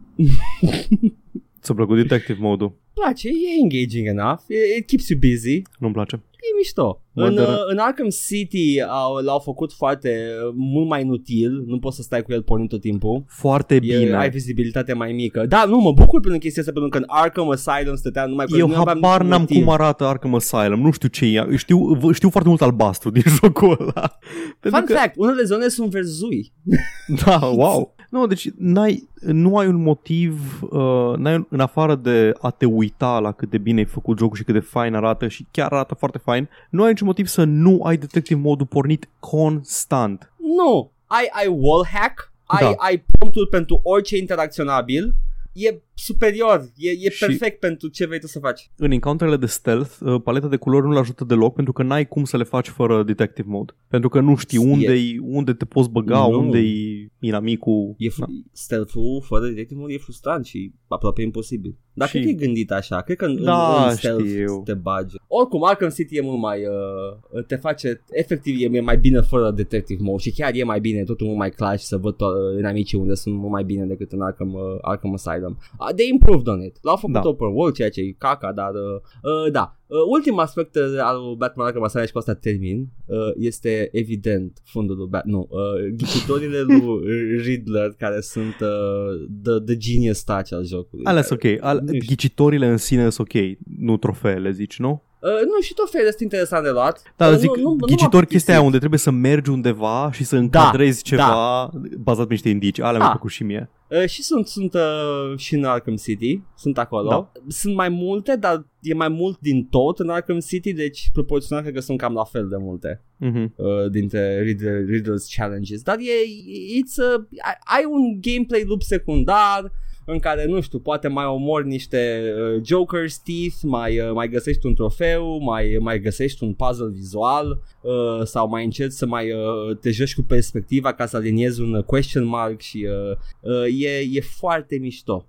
Ți-a plăcut Detective Mode-ul? place, e engaging enough, it, it keeps you busy, Nu-mi place. E mișto. Mă În, dă- uh, în Arkham City au, l-au făcut foarte uh, mult mai inutil, nu poți să stai cu el pornind tot timpul. Foarte E, bine. ai vizibilitate mai mică. Da, nu, mă bucur pentru chestia asta, pentru că în Arkham Asylum stătea numai cu Eu nu aveam habar n-am motiv. cum arată Arkham Asylum, nu știu ce e. Știu, v- știu foarte mult albastru din jocul ăla. Pentru Fun fact, unele zone sunt verzui. Da, wow. Nu, deci n-ai, nu ai un motiv, uh, n-ai, în afară de a te uita la cât de bine ai făcut jocul și cât de fain arată și chiar arată foarte fain, nu ai niciun motiv să nu ai detective modul pornit constant. Nu, ai, ai wall hack, ai, Da. ai promptul pentru orice interacționabil, e superior, e, e Și- perfect pentru ce vrei tu să faci. În encounterele de stealth, uh, paleta de culori nu-l ajută deloc pentru că n-ai cum să le faci fără detective mode. Pentru că nu știi E- unde, unde te poți băga, Nu. unde-i inamicul... E Da. fr- stealth-ul fără detective mode e frustrant și aproape imposibil. Dar Și- cred că e gândit așa. Cred că în, Da, în stealth știu. te bagi. Oricum, Arkham City e mult mai... Uh, te face... Efectiv, e mai bine fără detective mode și chiar e mai bine, totul mult mai clar și să văd uh, inamicii unde sunt mult mai bine decât în Arkham, uh, Arkham Asylum. Uh, they improved on it. L-au făcut Da. open world, ceea ce e caca, dar... Uh, uh, da. Uh, ultimul aspect uh, al Batman Arkham Asylum și cu asta termin uh, este evident fundul lui Bat- nu, uh, ghicitorile lui Riddler care sunt uh, the, the genius touch al jocului. Alea sunt ok. Al, Nu știu. ghicitorile în sine sunt ok. Nu trofeele, zici, nu? Uh, nu, și tot felul este interesant de luat. Da, uh, zic, nu, nu, nu m-a ghicitor plictisit. chestia aia unde trebuie să mergi undeva și să încadrezi Da, ceva bazat pe niște indicii. Alea Da. mi-a plăcut și mie. Uh, și sunt, sunt uh, și în Arkham City, sunt acolo. Da. Sunt mai multe, dar e mai mult din tot în Arkham City, deci proporțional cred că sunt cam la fel de multe Mhm. uh, dintre Riddler, Riddler's challenges. Dar e, it's a, ai, ai un gameplay loop secundar în care, nu știu, poate mai omori niște uh, Joker's Teeth, mai, uh, mai găsești un trofeu, mai, mai găsești un puzzle vizual uh, sau mai încerci să mai uh, te joci cu perspectiva ca să aliniezi un uh, question mark și uh, uh, e, e foarte mișto.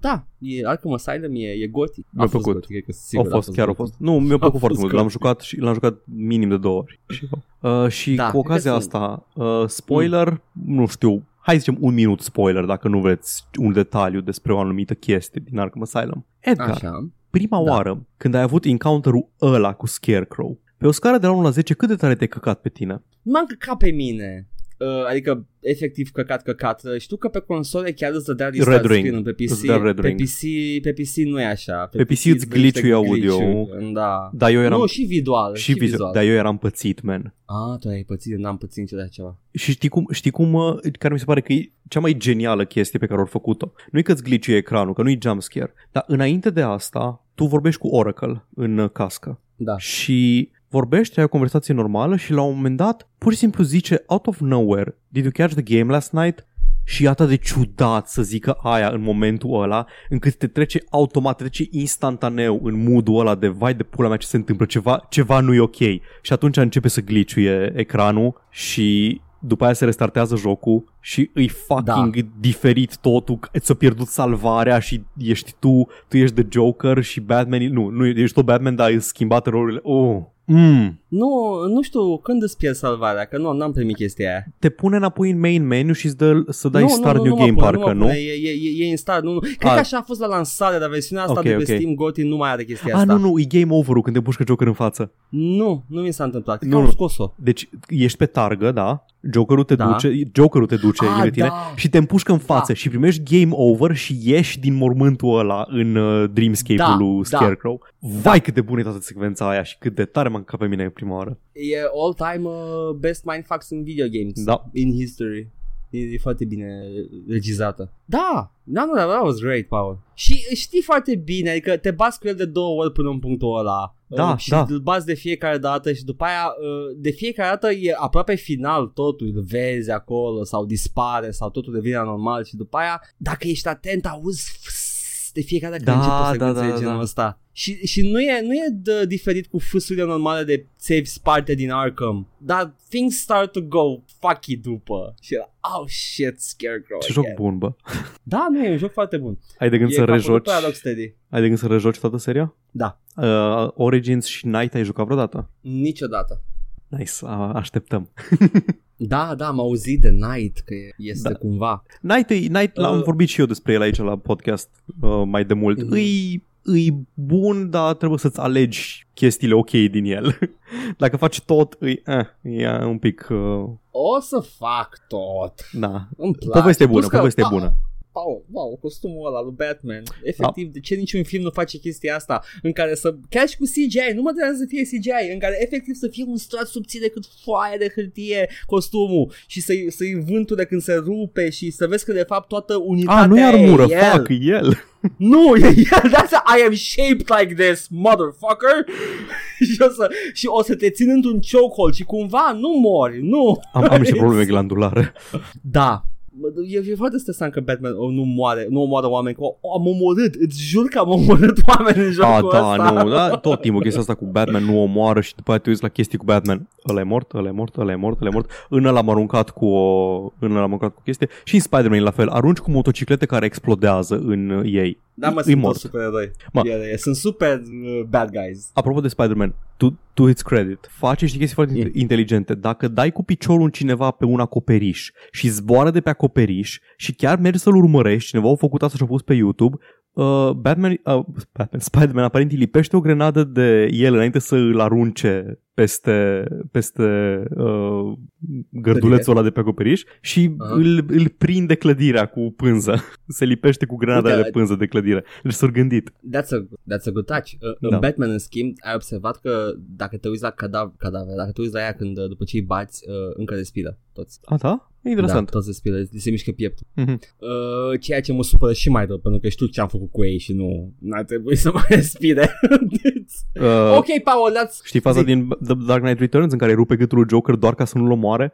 Da, e, Arkham Asylum e, e gotic. Mi-a A fost plăcut. gotic, cred că Au sigur fost, chiar au gotic. fost. Nu, mi-a plăcut foarte fost mult. L-am gotic. jucat și l-am jucat minim de două ori. Și, uh, și Da, cu ocazia cred că asta, uh, spoiler, nu știu, hai să zicem un minut spoiler dacă nu vreți un detaliu despre o anumită chestie din Arkham Asylum. Edgar, Așa. prima Da. oară când ai avut encounter-ul ăla cu Scarecrow, pe o scară de la 1 la 10, cât de tare te-ai căcat pe tine? M-am căcat pe mine. Uh, adică efectiv căcat căcat Uh, știu că pe console chiar îți dădea restart Red ring. screen pe Îți PC dă red pe ring. PC pe PC nu e așa Pe PC îți îți dă niște glitch-ui audio. glitch-uri. da Dar eu eram nu și vizual și vizual, dar eu eram pățit, man. ah tu ai pățit n-am pățit niciodată ceva Și știi cum, știi cum uh, care mi se pare că e cea mai genială chestie pe care au făcut-o. Nu e că îți glitch ecranul, că nu e jumpscare, dar înainte de asta, tu vorbești cu Oracle în uh, cască da și vorbești, ai o conversație normală și la un moment dat pur și simplu zice out of nowhere, did you catch the game last night? Și e atât de ciudat să zică aia în momentul ăla, încât te trece automat, te trece instantaneu în mood-ul ăla de vai de pula mea ce se întâmplă, ceva, ceva nu e ok. Și atunci începe să glitchuie ecranul și după aia se restartează jocul și îi fucking da. diferit totul, că ți-a pierdut salvarea și ești tu, tu ești de Joker și Batman, nu, nu ești tot Batman, dar ai schimbat rolurile. Oh. Mm. Nu, nu știu când îți pierzi salvarea Că nu, n-am primit chestia aia Te pune înapoi în main menu și îți dă să dai nu, start nu, nu, new nu mă game pune, parcă, mă nu? pune, E, e, e, e în start nu, nu. Cred Ah. că așa a fost la lansare Dar versiunea asta Ok, de pe ok. Steam GOTY nu mai are chestia Ah, asta nu, nu, e game over-ul când te pușcă Joker în față. Nu, nu mi s-a întâmplat Cred Nu, că nu. am scos-o Deci ești pe targă, da? Jokerul te Da. duce, Jokerul te duce Ah, lângă tine da. și te împușcă în față Da. și primești game over și ieși din mormântul ăla în uh, Dreamscape-ul Da, lui da. Scarecrow. Vai cât de bună e toată secvența aia și cât de tare m-am căpat pe mine prima oară. E all-time uh, best mindfucks in video games Da. in history. E, e foarte bine regizată. Da, da, nu, that was great, Paul. Și știi foarte bine, adică te bați cu el de două ori până în punctul ăla. Da, Uh, și da. îl bați de fiecare dată și după aia uh, de fiecare dată e aproape final totul, îl vezi acolo sau dispare sau totul devine normal și după aia dacă ești atent auzi fss de fiecare dată când Da, începe o da, secvență da, de da, genul da. ăsta. Și, și nu e, nu e de, diferit cu fâsurile normale de save sparte din Arkham. Dar things start to go fucky după. Și era, oh shit, Scarecrow Ce joc again. bun, bă. Da, nu e un joc foarte bun. Ai de gând e să capătul rejoci? pe aia Rocksteady. Ai de gând să rejoci toată seria? Da, Uh, Origins și Night ai jucat vreodată? niciodată. Nice, a, așteptăm. Da, da, am auzit de Night că este Da. cumva. Night, e, Night l-am Uh. vorbit și eu despre el aici la podcast uh, mai de mult. Mhm. Îi, îi bun, dar trebuie să-ți alegi chestiile ok din el. Dacă faci tot, îi, eh, e un pic, uh, O să fac tot. da. Îmi place. Poveste bună, Plus că- poveste da, bună. Wow, wow, costumul ăla lui Batman. Efectiv, de ce niciun film nu face chestia asta în care să, chiar și cu CGI, nu mă trebuie să fie CGI, în care efectiv să fie un strat subțire cât foaia de hârtie costumul și să-i, să-i vânture când se rupe și să vezi că de fapt toată unitatea A, nu e armură, e el. fuck, e el. Nu, e el, that's a, I am shaped like this, motherfucker. și, o să, și o să te țin într-un chokehold și cumva nu mori, nu. Am, am niște probleme glandulare. Da, e, e foarte stresant că Batman oh, nu moare, nu omoară oameni, că oh, am omorât, îți jur că am omorât oameni în A, jocul da, ăsta. nu, da, tot timpul chestia asta cu Batman nu omoară și după aia te uiți la chestii cu Batman. Ăla e mort, ăla e mort, ăla e mort, ăla e mort. În ăla am aruncat cu o, în ăla am aruncat cu chestie. Și în Spider-Man e la fel, arunci cu motociclete care explodează în uh, ei. Da, mă, e sunt mort. toți supereroi. Mă. E, e, sunt super uh, bad guys. Apropo de Spider-Man, tu, tu its credit, face niște chestii foarte Mm. inteligente. Dacă dai cu piciorul în cineva pe un acoperiș și zboară de pe acoperiș și chiar mergi să-l urmărești, cineva a făcut asta și a pus pe YouTube, uh, Batman, uh, Batman, Spider-Man aparent îi lipește o grenadă de el înainte să îl arunce peste, peste uh, gărdulețul ăla de pe acoperiș și Aha. îl, îl prinde clădirea cu pânză. Se lipește cu grenada Uite, de pânză de clădire. Deci s-a gândit. That's a, that's a good touch. Uh, Da. În Batman, în schimb, ai observat că dacă te uiți la cadav- cadavre, dacă te uiți la ea când uh, după ce îi bați, uh, încă respiră toți. A, da? E interesant. Da, toți respiră, li se mișcă pieptul. Mhm. Uh, ceea ce mă supără și mai rău, pentru că știu ce am făcut cu ei și nu n-ar trebui să mai respire. Uh, ok, Paul, that's... Știi faza zi. din The Dark Knight Returns în care îi rupe gâtul lui Joker doar ca să nu-l omoare?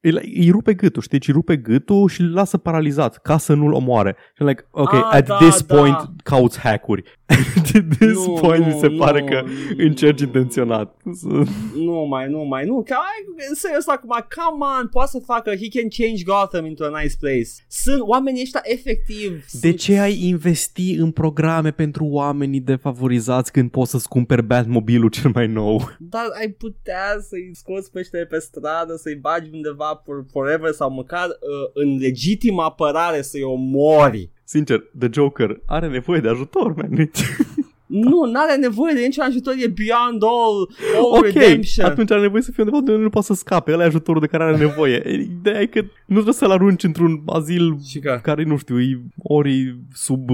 Îi, îi rupe gâtul, știi? Îi rupe gâtul și îl lasă paralizat ca să nu-l omoare. Și I'm like, ok, Ah, at da, this da. point cauți hack-uri. at this Nu, point mi se nu, pare nu, că nu. încerci intenționat. Nu mai, nu mai, nu, că ai, în serios acum, come on, poate să facă, he can change Gotham into a nice place. Sunt oamenii ăștia efectiv. De sunt- ce ai investi în programe pentru oamenii defavorizați când poți să-ți cumperi Batmobilul cel mai nou? Dar ai putea să-i scoți pe ăștia de pe stradă, să-i bagi undeva for, forever sau măcar uh, în legitimă apărare să-i omori. Sincer, The Joker are nevoie de ajutor, man. Nu, n-are nevoie de niciun ajutor, e beyond all, all Ok, redemption. atunci are nevoie să fie undeva unde nu poate să scape. Ăla e ajutorul de care are nevoie. Ideea e că nu trebuie să-l arunci într-un azil Și că, care, nu știu, e ori sub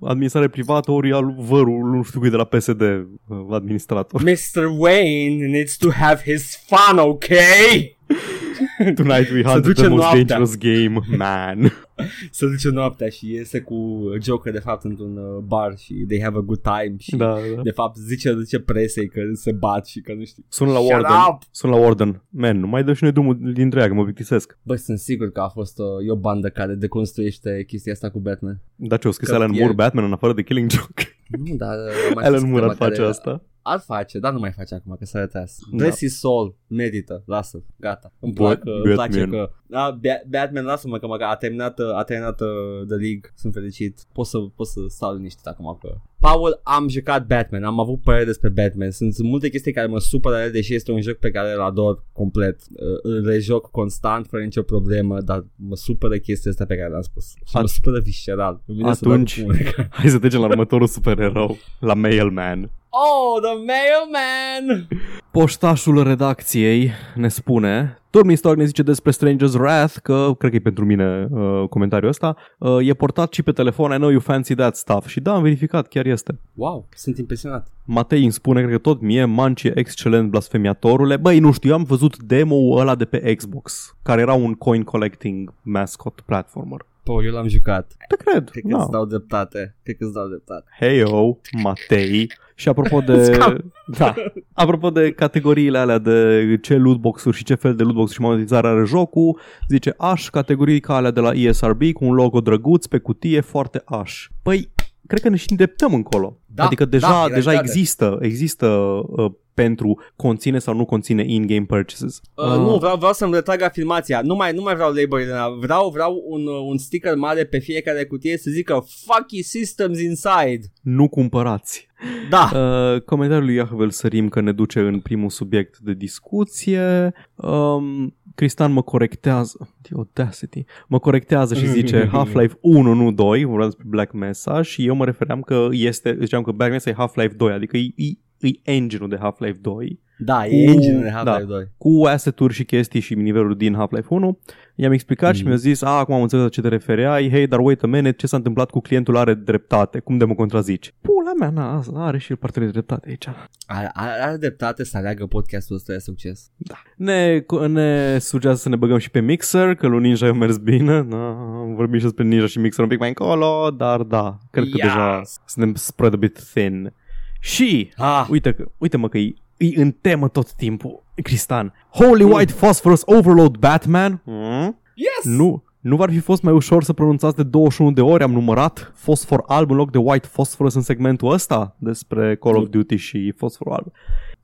administrare privată, ori al vărul, nu știu cui de la PSD uh, administrator. Mr. Wayne needs to have his fun, okay? Tonight we Se hunt duce the most noaptea. dangerous game, man. Se duce noaptea și iese cu Joker de fapt într-un uh, bar și they have a good time și da, da. de fapt zice, zice presei că se bat și că nu știu. Sună la Shut Warden. up! Sună la Warden. Man, nu mai dă și noi drumul din dreagă, mă plictisesc. Bă, sunt sigur că a fost uh, e o bandă care deconstruiește chestia asta cu Batman. Dar ce, o scris Că Alan e- Moore Batman în afară de Killing Joke? Nu, dar uh, mai Alan sunt Moore ar câteva face care- asta? Ar face, dar nu mai face acum că s-a retras. Da. Bless his soul, merită, lasă, gata. Îmi, Bat- plac, îmi place Batman. că da, Ba- Batman, lasă-mă că măcar a terminat, uh, a terminat uh, The League, sunt fericit. Pot să, pot să stau liniștit acum că... Paul, am jucat Batman, am avut părere despre Batman. Sunt, sunt multe chestii care mă supără, el, deși este un joc pe care îl ador complet. Uh, Îl rejoc constant, fără nicio problemă, dar mă supără chestia asta pe care le-am spus. Și mă At- supără visceral. Îmi vine să dau Atunci- cu mâneca. Hai să trecem la următorul supererou, la Mailman. Oh, the mailman! Poștașul redacției ne spune Turmin Stark ne zice despre Stranger's Wrath Că, cred că e pentru mine uh, comentariul ăsta. Uh, E portat și pe telefon I know you fancy that stuff. Și da, am verificat, chiar este. Wow, sunt impresionat. Matei îmi spune, cred că tot mie Manci e excelent blasfemiatorule. Băi, nu știu, eu am văzut demo-ul ăla de pe Xbox Care era un coin collecting mascot platformer Po, eu l-am jucat. Te cred, Cred că da. îți dau dreptate. Cred că îți dau dreptate. Hey yo, Matei. Și apropo de Scam. da, apropo de categoriile alea de ce lootbox-uri și ce fel de lootbox și monetizare are jocul, zice aș categorii ca alea de la ESRB cu un logo drăguț pe cutie foarte aș. Păi, cred că ne și îndreptăm încolo. Da, adică deja, da, e deja realitate. există, există uh, pentru conține sau nu conține in-game purchases. Uh, Nu, vreau, vreau să-mi retrag afirmația. Nu mai, nu mai vreau label Vreau, vreau un, uh, un sticker mare pe fiecare cutie să zică Fucky systems inside. Nu cumpărați. Da. Uh, comentariul lui Iahvel Sărim că ne duce în primul subiect de discuție. Um, Cristian mă corectează. The audacity. Mă corectează și zice Half-Life 1, nu 2. Vorbeam despre Black Mesa și eu mă refeream că este, ziceam că Black Mesa e Half-Life 2, adică e, e, e engine-ul de Half-Life 2 Da, e engine de Half-Life da. 2. cu asset-uri și chestii și niveluri din Half-Life 1. I-am explicat mm. și Mhm. mi-a zis, a, acum am înțeles la ce te refereai, hei, dar wait a minute, ce s-a întâmplat cu clientul are dreptate, cum de mă contrazici? Pula mea, na, are și el parte de dreptate aici. Are, are, are dreptate să aleagă podcastul ăsta de succes. Ne, ne sugează să ne băgăm și pe Mixer, că lui Ninja a mers bine, da, am vorbit și despre Ninja și Mixer un pic mai încolo, dar da, cred că Yes! deja suntem spread a bit thin. Și, Ah, uite, că, uite mă că e, e în temă tot timpul, Cristan. Holy White Phosphorus Overload Batman? Hmm? yes! Nu, Nu v-ar fi fost mai ușor să pronunțați de 21 de ori? Am numărat fosfor alb în loc de white phosphorus în segmentul ăsta despre Call of Duty și fosfor alb.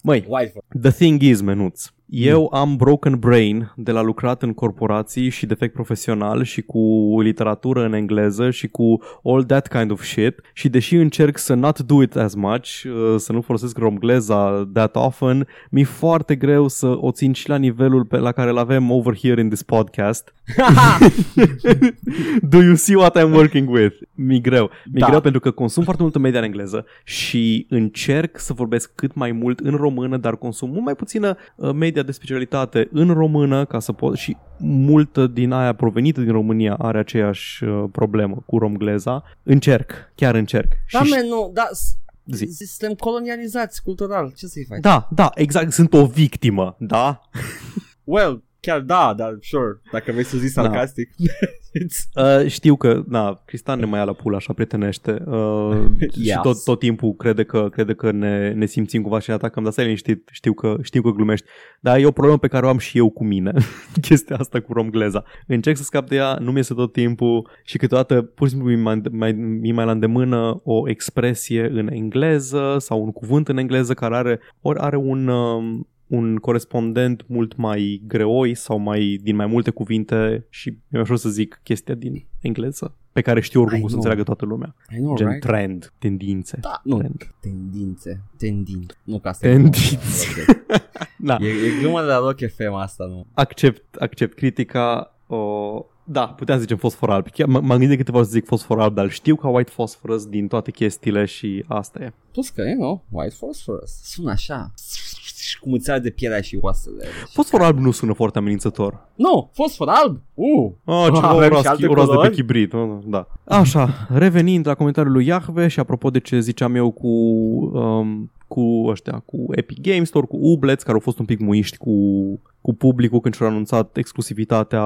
Măi, White the thing is, menuț, eu am broken brain de la lucrat în corporații și defect profesional și cu literatură în engleză și cu all that kind of shit și deși încerc să not do it as much, uh, să nu folosesc romgleza that often, mi-e foarte greu să o țin și la nivelul pe la care îl avem over here in this podcast. Do you see what I'm working with? Mi greu. Mi Da. greu pentru că consum foarte multă media în engleză și încerc să vorbesc cât mai mult în română, dar consum mult mai puțină uh, media de specialitate în română ca să pot și multă din aia provenită din România are aceeași uh, problemă cu romgleza. Încerc, chiar încerc. Da, și man, nu, da, s- Zi. suntem colonializați cultural, ce să-i faci? da, da, exact, sunt o victimă, da? Well, chiar da, dar sure, dacă vrei să zici Da. sarcastic. It's- Uh, știu că, na, Cristian ne mai ia la pula așa prietenește uh, și Yes. tot, tot timpul crede că, crede că ne, ne simțim cumva și ne atacăm, dar stai liniștit, știu că, știu că glumești. Dar e o problemă pe care o am și eu cu mine, chestia asta cu romgleza. Încerc să scap de ea, nu mi iese tot timpul și câteodată pur și simplu mi mai, mai, mi mai la îndemână o expresie în engleză sau un cuvânt în engleză care are, ori are un... um, un corespondent mult mai greoi sau mai din mai multe cuvinte și e mai ușor să zic chestia din engleză pe care știu oricum I cum să know. înțeleagă toată lumea. I know, Gen right? trend, tendințe. Da, nu, Trend. tendințe, tendin. Nu ca asta. e Tendințe. glumă. Da, E, e glumă de la Rock FM asta, nu? accept, accept critica. O... Da, puteam să zicem fosfor alb. Chiar m- m-am gândit de câteva ori să zic fosfor alb, dar știu ca white phosphorus din toate chestiile și asta e. Plus că, you know, white phosphorus. Sună așa. Și cum îți arde pielea și oasele. Fosfor alb nu sună foarte amenințător. Nu, fosfor alb. Uh. Ah, ceva Avem și uras, alte uras de pe culori? chibrit. Da. Așa, revenind la comentariul lui Iahve și apropo de ce ziceam eu cu, um, cu ăștia, cu Epic Games Store, cu Ublets, care au fost un pic muiști cu, cu publicul când și-au anunțat exclusivitatea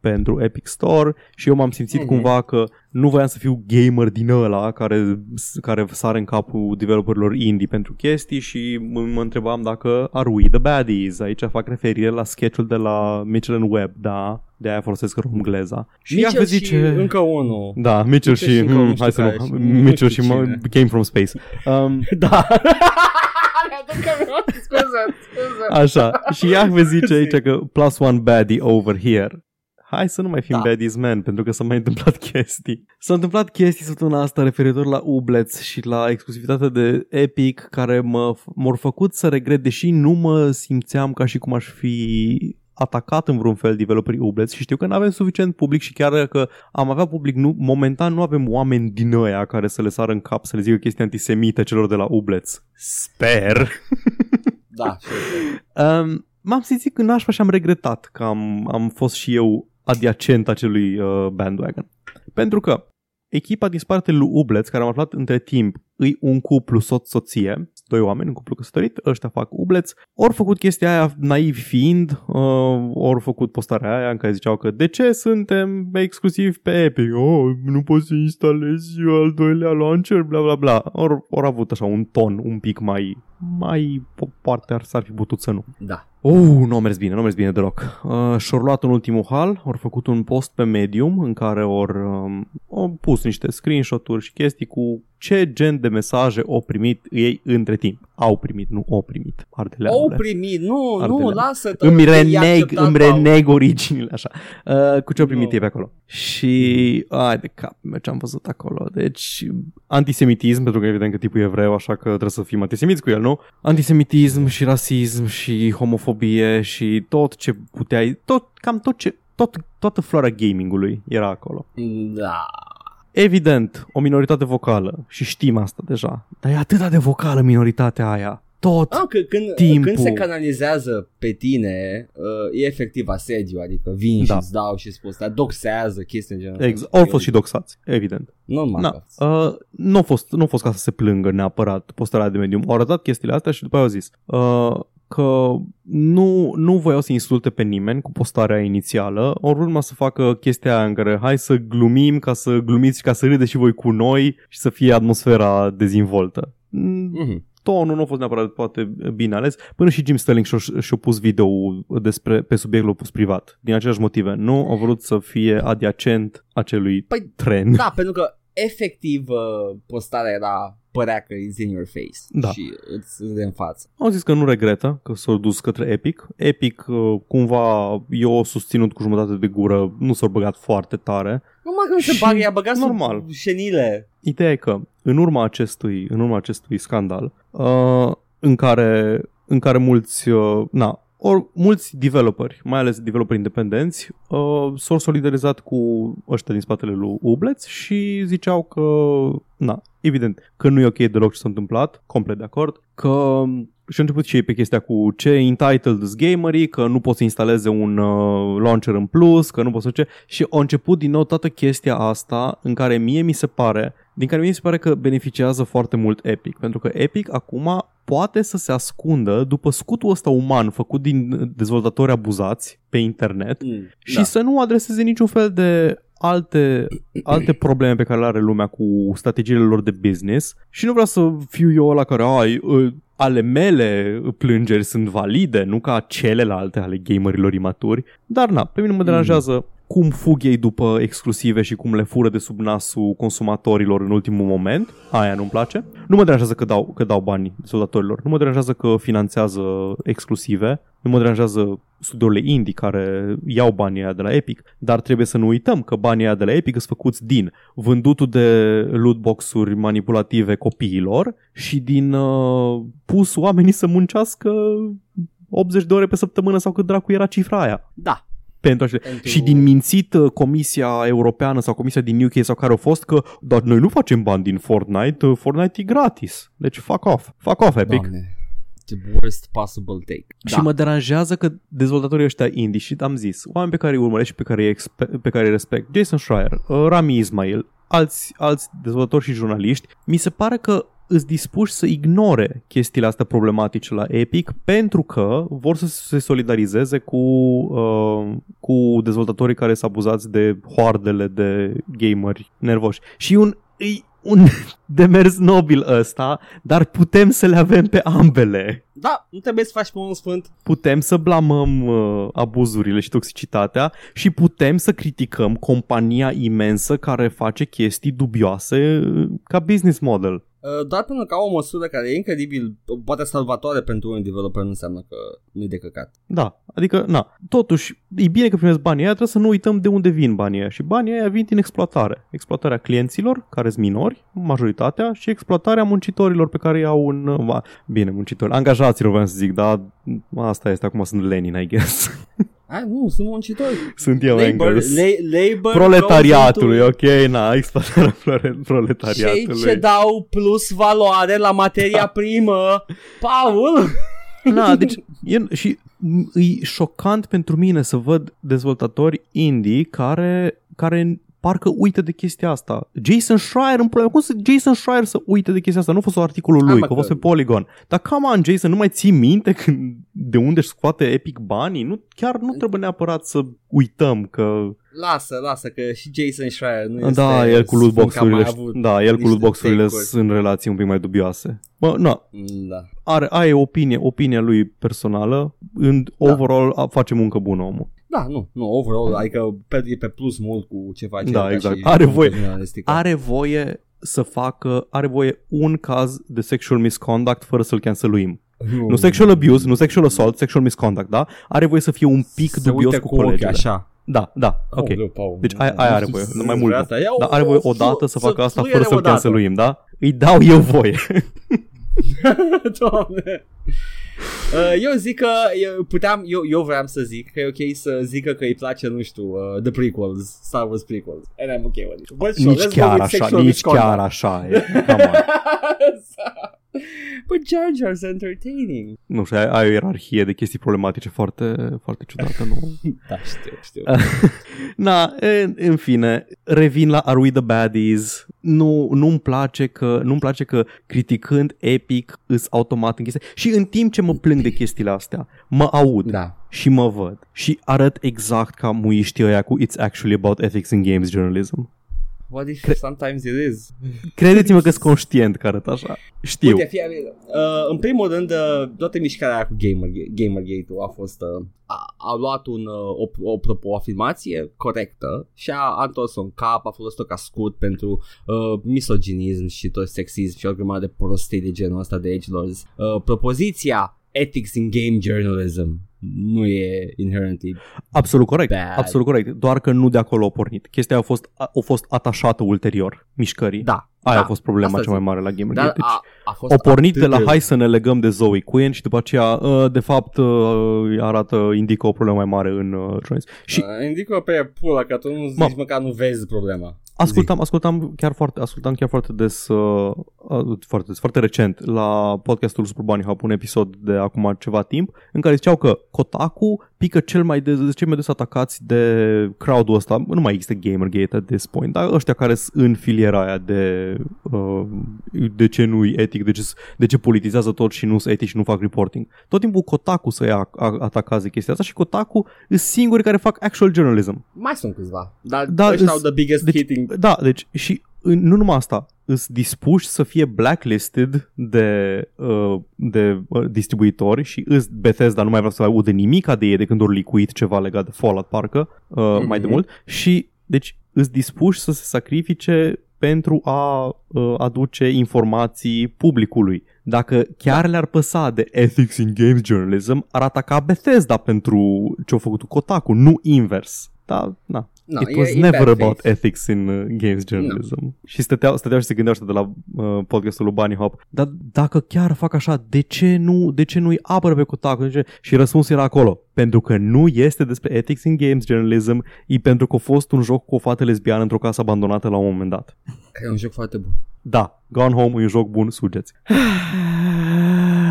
pentru Epic Store și eu m-am simțit Mhm. cumva că nu voiam să fiu gamer din ăla care, care sare în capul developerilor indie pentru chestii și mă, mă întrebam dacă are we the baddies. Aici fac referire la sketchul de la Mitchell and Webb, da, de aia folosesc romgleza. Și Mitchell Iahve și zice... încă unul. Da, Mitchell și... Mitchell și încă hmm, nu știu hai să care nu... și- Mitchell nu și știu mă, cine. Came from Space. Um, Da. scuze, scuze. așa. Și Iahve zice aici că plus one baddie over here. Hai să nu mai fim Da. baddies, man, pentru că s-au mai întâmplat chestii. S-au întâmplat chestii săptămâna asta referitor la Ublets și la exclusivitatea de Epic care mă, m-au făcut să regret, deși nu mă simțeam ca și cum aș fi atacat în vreun fel developerii Ublets și știu că nu avem suficient public și chiar dacă am avea public, nu, momentan nu avem oameni din ăia care să le sară în cap să le zică chestii antisemite celor de la Ublets. Sper. Da, sure. Um, m-am simțit în nașpa și am regretat că am, am fost și eu adiacent acelui uh, bandwagon. Pentru că echipa din spatele lui Ublets, care am aflat între timp, îi un cuplu soț-soție, doi oameni, un cuplu căsătorit, ăștia fac Ublets, ori făcut chestia aia naiv fiind, uh, ori făcut postarea aia în care ziceau că de ce suntem exclusiv pe Epic, oh, nu poți să instalezi al doilea launcher, bla bla bla, ori, ori avut așa un ton un pic mai, mai po- poate ar, s-ar fi putut să nu. Da. Uh, nu a mers bine, nu a mers bine deloc. Uh, și-au luat în ultimul hal, au făcut un post pe Medium în care au um, au pus niște screenshot-uri și chestii cu ce gen de mesaje au primit ei între timp. Au primit, nu au primit. Ardeleanule. Au primit, nu, nu, Ardelean. lasă Îmi reneg, îmi reneg originile, așa. Uh, cu ce au primit Nu. ei pe acolo. Și, ai de cap, meu, ce am văzut acolo. Deci, antisemitism, pentru că evident că tipul e evreu, așa că trebuie să fim antisemiți cu el, nu? Antisemitism și rasism și homofobie și tot ce puteai, tot, cam tot ce, tot, toată floarea gamingului era acolo. Da. Evident, o minoritate vocală și știm asta deja, dar e atât de vocală minoritatea aia. Tot. Ah, că, când, Timpul. când se canalizează pe tine, uh, e efectiv asediu, adică vin Da. și îți dau și spus, dar doxează chestii în genul Exact. Au fost și doxați, evident. Normal. Na, uh, nu, a fost, nu a fost ca să se plângă neapărat postarea de medium. Au arătat chestiile astea și după aia au zis uh, că nu, nu voiau să insulte pe nimeni cu postarea inițială, au urma să facă chestia aia în care hai să glumim ca să glumiți și ca să râdeți și voi cu noi și să fie atmosfera dezvoltă. Mm, Mhm. tonul nu a fost neapărat poate bine ales, până și Jim Sterling și-a, și-a pus video despre, pe subiectul pus privat, din aceleași motive. Nu a vrut să fie adiacent acelui păi, tren. Da, pentru că efectiv uh, postarea era părea că e in your face da. și îți de în față. Au zis că nu regretă că s-au dus către Epic. Epic uh, cumva eu o susținut cu jumătate de gură, nu s-au băgat foarte tare. Numai că nu se bagă, i-a băgat normal. șenile. Ideea e că în urma acestui, în urma acestui scandal, uh, în care în care mulți, uh, na, Or, mulți developeri, mai ales developeri independenți, uh, s-au solidarizat cu ăștia din spatele lui Ubleț și ziceau că, na, evident, că nu e ok deloc ce s-a întâmplat, complet de acord, că și au început și ei pe chestia cu ce entitled gamerii, că nu poți să instaleze un uh, launcher în plus, că nu poți să ce. Și au început din nou toată chestia asta în care mie mi se pare din care mi se pare că beneficiază foarte mult Epic, pentru că Epic acum poate să se ascundă după scutul ăsta uman făcut din dezvoltatori abuzați pe internet mm, și da. să nu adreseze niciun fel de alte, alte probleme pe care le are lumea cu strategiile lor de business. Și nu vreau să fiu eu ăla care ai ă, ale mele plângeri sunt valide, nu ca celelalte ale gamerilor imaturi, dar na, pe mine mă deranjează mm cum fug ei după exclusive și cum le fură de sub nasul consumatorilor în ultimul moment. Aia nu-mi place. Nu mă deranjează că dau, că dau bani soldatorilor. Nu mă deranjează că finanțează exclusive. Nu mă deranjează studiourile indie care iau banii aia de la Epic, dar trebuie să nu uităm că banii aia de la Epic sunt făcuți din vândutul de lootbox-uri manipulative copiilor și din uh, pus oamenii să muncească 80 de ore pe săptămână sau cât dracu era cifra aia. Da, pentru, așa. pentru... Și din mințit uh, Comisia Europeană sau Comisia din UK sau care au fost că dar noi nu facem bani din Fortnite, uh, Fortnite e gratis. Deci fuck off. Fuck off, Epic. Doamne. The worst possible take. Și da. mă deranjează că dezvoltatorii ăștia indie și am zis, oameni pe care îi urmăresc și pe care îi, expe- pe care îi respect, Jason Schreier, uh, Rami Ismail, alți, alți dezvoltatori și jurnaliști, mi se pare că îți dispuși să ignore chestiile astea problematice la Epic pentru că vor să se solidarizeze cu, uh, cu dezvoltatorii care sunt abuzați de hoardele de gameri nervoși. Și un, un demers nobil ăsta, dar putem să le avem pe ambele. Da, nu trebuie să faci pe un sfânt. Putem să blamăm uh, abuzurile și toxicitatea și putem să criticăm compania imensă care face chestii dubioase uh, ca business model. Uh, doar pentru că au o măsură care e incredibil, poate salvatoare pentru un developer, nu înseamnă că nu-i de căcat. Da, adică, na, totuși, e bine că primesc banii aia, trebuie să nu uităm de unde vin banii aia și banii aia vin din exploatare. Exploatarea clienților, care sunt minori, majoritatea, și exploatarea muncitorilor pe care i-au în... Bine, muncitori, angajaților, vreau să zic, dar asta este, acum sunt Lenin, I guess. Ai, nu, sunt muncitori. Sunt eu, labor, Engels. La, labor Proletariatului, ok, na, exploatarea proletariatului. Cei ce dau plus valoare la materia primă. Paul! Na, deci, e, și e șocant pentru mine să văd dezvoltatori indie care, care parcă uită de chestia asta. Jason Schreier, în problema, cum să Jason Schreier să uite de chestia asta? Nu a fost articolul lui, că a fost pe Polygon. Dar come on, Jason, nu mai ții minte când, de unde își scoate Epic banii? Nu, chiar nu trebuie neapărat să uităm că... Lasă, lasă, că și Jason Schreier nu da, este... Da, el cu lootbox-urile, da, el cu lootbox-urile sunt relații un pic mai dubioase. Bă, nu, da. are, are opinie, opinia lui personală, în da. overall face muncă bună omul. Da, nu, nu, overall, adică pe, e pe plus mult cu ce face. Da, exact. Are voie, are voie să facă, are voie un caz de sexual misconduct fără să-l canceluim. Nu. nu sexual abuse, nu sexual assault, sexual misconduct, da? Are voie să fie un pic să dubios cu, cu colegii. așa. Da, da, ok. Deci aia, aia are voie, mai mult. Dar are voie odată să facă asta fără să-l canceluim, da? Îi dau eu voie. Doamne. Uh, eu zic că eu puteam, eu, eu vreau să zic că e ok să zică că îi place, nu știu, uh, the prequels, Star Wars prequels. And I'm okay with it. But sure, nici chiar așa, nici chiar așa e. Come on. But Jar Jar's entertaining. Nu știu, ai, ai o ierarhie de chestii problematice foarte, foarte ciudată, nu? da, știu, știu. Na, în, în fine, revin la Are We The Baddies. Nu, nu-mi place că, nu-mi place că criticând Epic îs automat în chestia. Și în timp ce mă plâng de chestiile astea, mă aud da. și mă văd și arăt exact ca muiștii ăia cu It's actually about ethics in games journalism. What if Cre- sometimes it is? Credeți-mă că sunt conștient că arăt așa. Știu. Uite, fie, uh, în primul rând, uh, toată mișcarea aia cu Gamer, Gamergate-ul a fost, uh, a, a luat un, uh, o, o, o, o afirmație corectă și a, a întors-o în cap, a folosit-o ca scut pentru uh, misoginism și tot sexism și o grămadă de prostii de genul ăsta de edgelords. Uh, propoziția ethics in game journalism nu e inherently Absolut corect. Bad. Absolut corect. Doar că nu de acolo a pornit. Chestia a fost, a, a fost atașată ulterior mișcării. da. Aia da, a fost problema asta cea mai zic. mare la Gamergate. Dar Deci, a, a fost o pornit de atât la hai să ne legăm de Zoe Quinn și după aceea, uh, de fapt, uh, arată, indică o problemă mai mare în uh, journalism. Și Uh, indică pe pula că tu nu Mă. zici măcar nu vezi problema. Ascultam, ascultam chiar foarte, ascultam chiar foarte des, uh, uh, foarte, des, foarte recent la podcastul Super Bunny Hub un episod de acum ceva timp în care ziceau că Kotaku pică cel mai des, cei mai des atacați de crowd-ul ăsta, nu mai există Gamergate at this point, dar ăștia care sunt în filiera aia de uh, de ce nu e etic, de ce, de ce politizează tot și nu sunt etic și nu fac reporting. Tot timpul Kotaku să ia a- atacați de chestia asta și Kotaku sunt singuri care fac actual journalism. Mai sunt câțiva, dar Da, da, ăștia îs- au the biggest deci- hitting. Da, deci și în- nu numai asta, îs dispuși să fie blacklisted de, uh, de uh, distribuitori și îs Bethesda nu mai vrea să audă nimica de ei de când ori licuit ceva legat de Fallout parcă uh, mai de Mhm. mult și deci îs dispuși să se sacrifice pentru a uh, aduce informații publicului. Dacă chiar le-ar păsa de ethics in games journalism, ar ataca Bethesda pentru ce-a făcut Kotaku, nu invers. Da, na, No, It e- was e never bad about faith. ethics in uh, games journalism. No. Și stăteau, stăteau și se gândeau ăștia de la uh, podcastul lui Bunny Hop, dar dacă chiar fac așa, de ce nu, de ce nu-i apără pe Kotaku? De ce? Și răspunsul era acolo. Pentru că nu este despre ethics in games journalism, e pentru că a fost un joc cu o fată lesbiană într-o casă abandonată la un moment dat. Că e un joc foarte bun. Da, Gone Home e un joc bun, sugeți.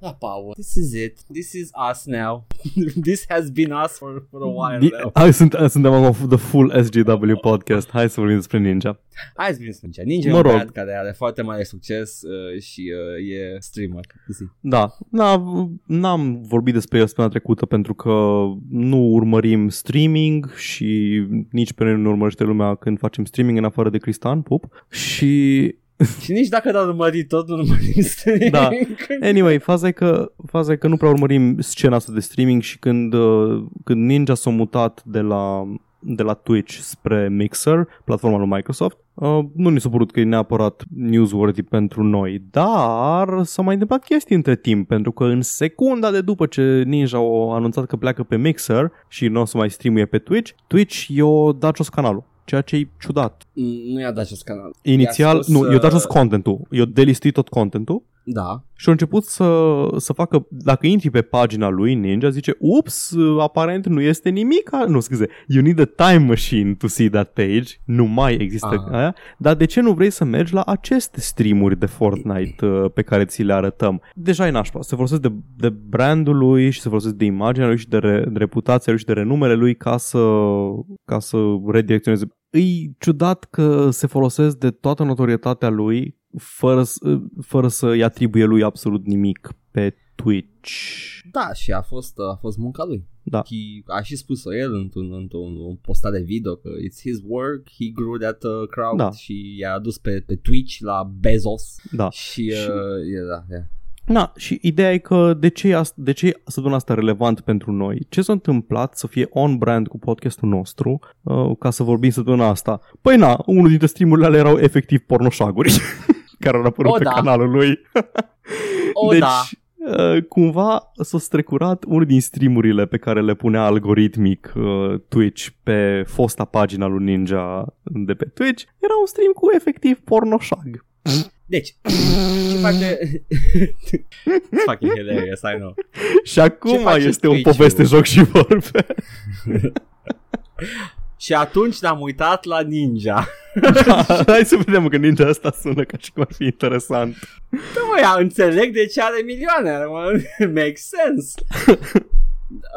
Da, Paul. This is it. This is us now. This has been us for, for a while Di- now. Hai, sunt, suntem acum the full SGW podcast. Hai să vorbim despre Ninja. Hai să să Ninja. Ninja Mă e un rog. băiat care are foarte mare succes uh, și uh, e streamer. Zi. Da, n- n-am vorbit despre el săptămâna trecută pentru că nu urmărim streaming și nici pe noi nu urmărește lumea când facem streaming în afară de Cristian, pup. Și și nici dacă l-au urmărit tot, nu urmărim streaming. Da. Anyway, faza e că, faza e că nu prea urmărim scena asta de streaming și când, uh, când Ninja s-a mutat de la, de la Twitch spre Mixer, platforma lui Microsoft, uh, nu ni s-a părut că e neapărat newsworthy pentru noi, dar s-au mai întâmplat chestii între timp, pentru că în secunda de după ce Ninja a anunțat că pleacă pe Mixer și nu o să mai streamuie pe Twitch, Twitch i-a dat jos canalul. Ceea ce e ciudat. Mm, Nu i-a dat acest canal. Inițial, I-a spus, nu, i-a dat jos uh, contentul. I-a delistit tot contentul Da. și au început să, să facă, dacă intri pe pagina lui Ninja, zice, ups, aparent nu este nimic, nu, scuze, you need a time machine to see that page, nu mai există Ah. aia, dar de ce nu vrei să mergi la aceste streamuri de Fortnite uh, pe care ți le arătăm? Deja e nașpa, se folosesc de, de brandul lui și se folosesc de imaginea lui și de, re, de reputația lui și de renumele lui ca să, ca să redirecționeze. E ciudat că se folosesc de toată notorietatea lui fără, să- fără să-i atribuie lui absolut nimic pe Twitch. Da, și a fost, a fost munca lui. Da. He, a și spus-o el într-un, într-un un postare video că it's his work, he grew that uh, crowd Da. și i-a adus pe, pe Twitch la Bezos Da. și, Și- uh, e, da, yeah. Na, și ideea e că de ce e, asta, de ce e săptămâna asta relevant pentru noi? Ce s-a întâmplat să fie on-brand cu podcastul nostru uh, ca să vorbim săptămâna asta? Păi na, unul dintre streamurile alea erau efectiv pornoșaguri care au apărut O, pe da. canalul lui. O, deci, da. uh, cumva s-a strecurat unul din streamurile pe care le punea algoritmic uh, Twitch pe fosta pagina lui Ninja de pe Twitch. Era un stream cu efectiv pornoșag. Deci, ce face... It's fucking hilarious, I know. Și acum face este o Twitch-ul? poveste joc și vorbe. Și atunci ne-am uitat la Ninja. Da, hai să vedem că ninja asta sună ca și cum ar fi interesant. Da, mă, ia, înțeleg de ce are milioane. mă. Makes sense.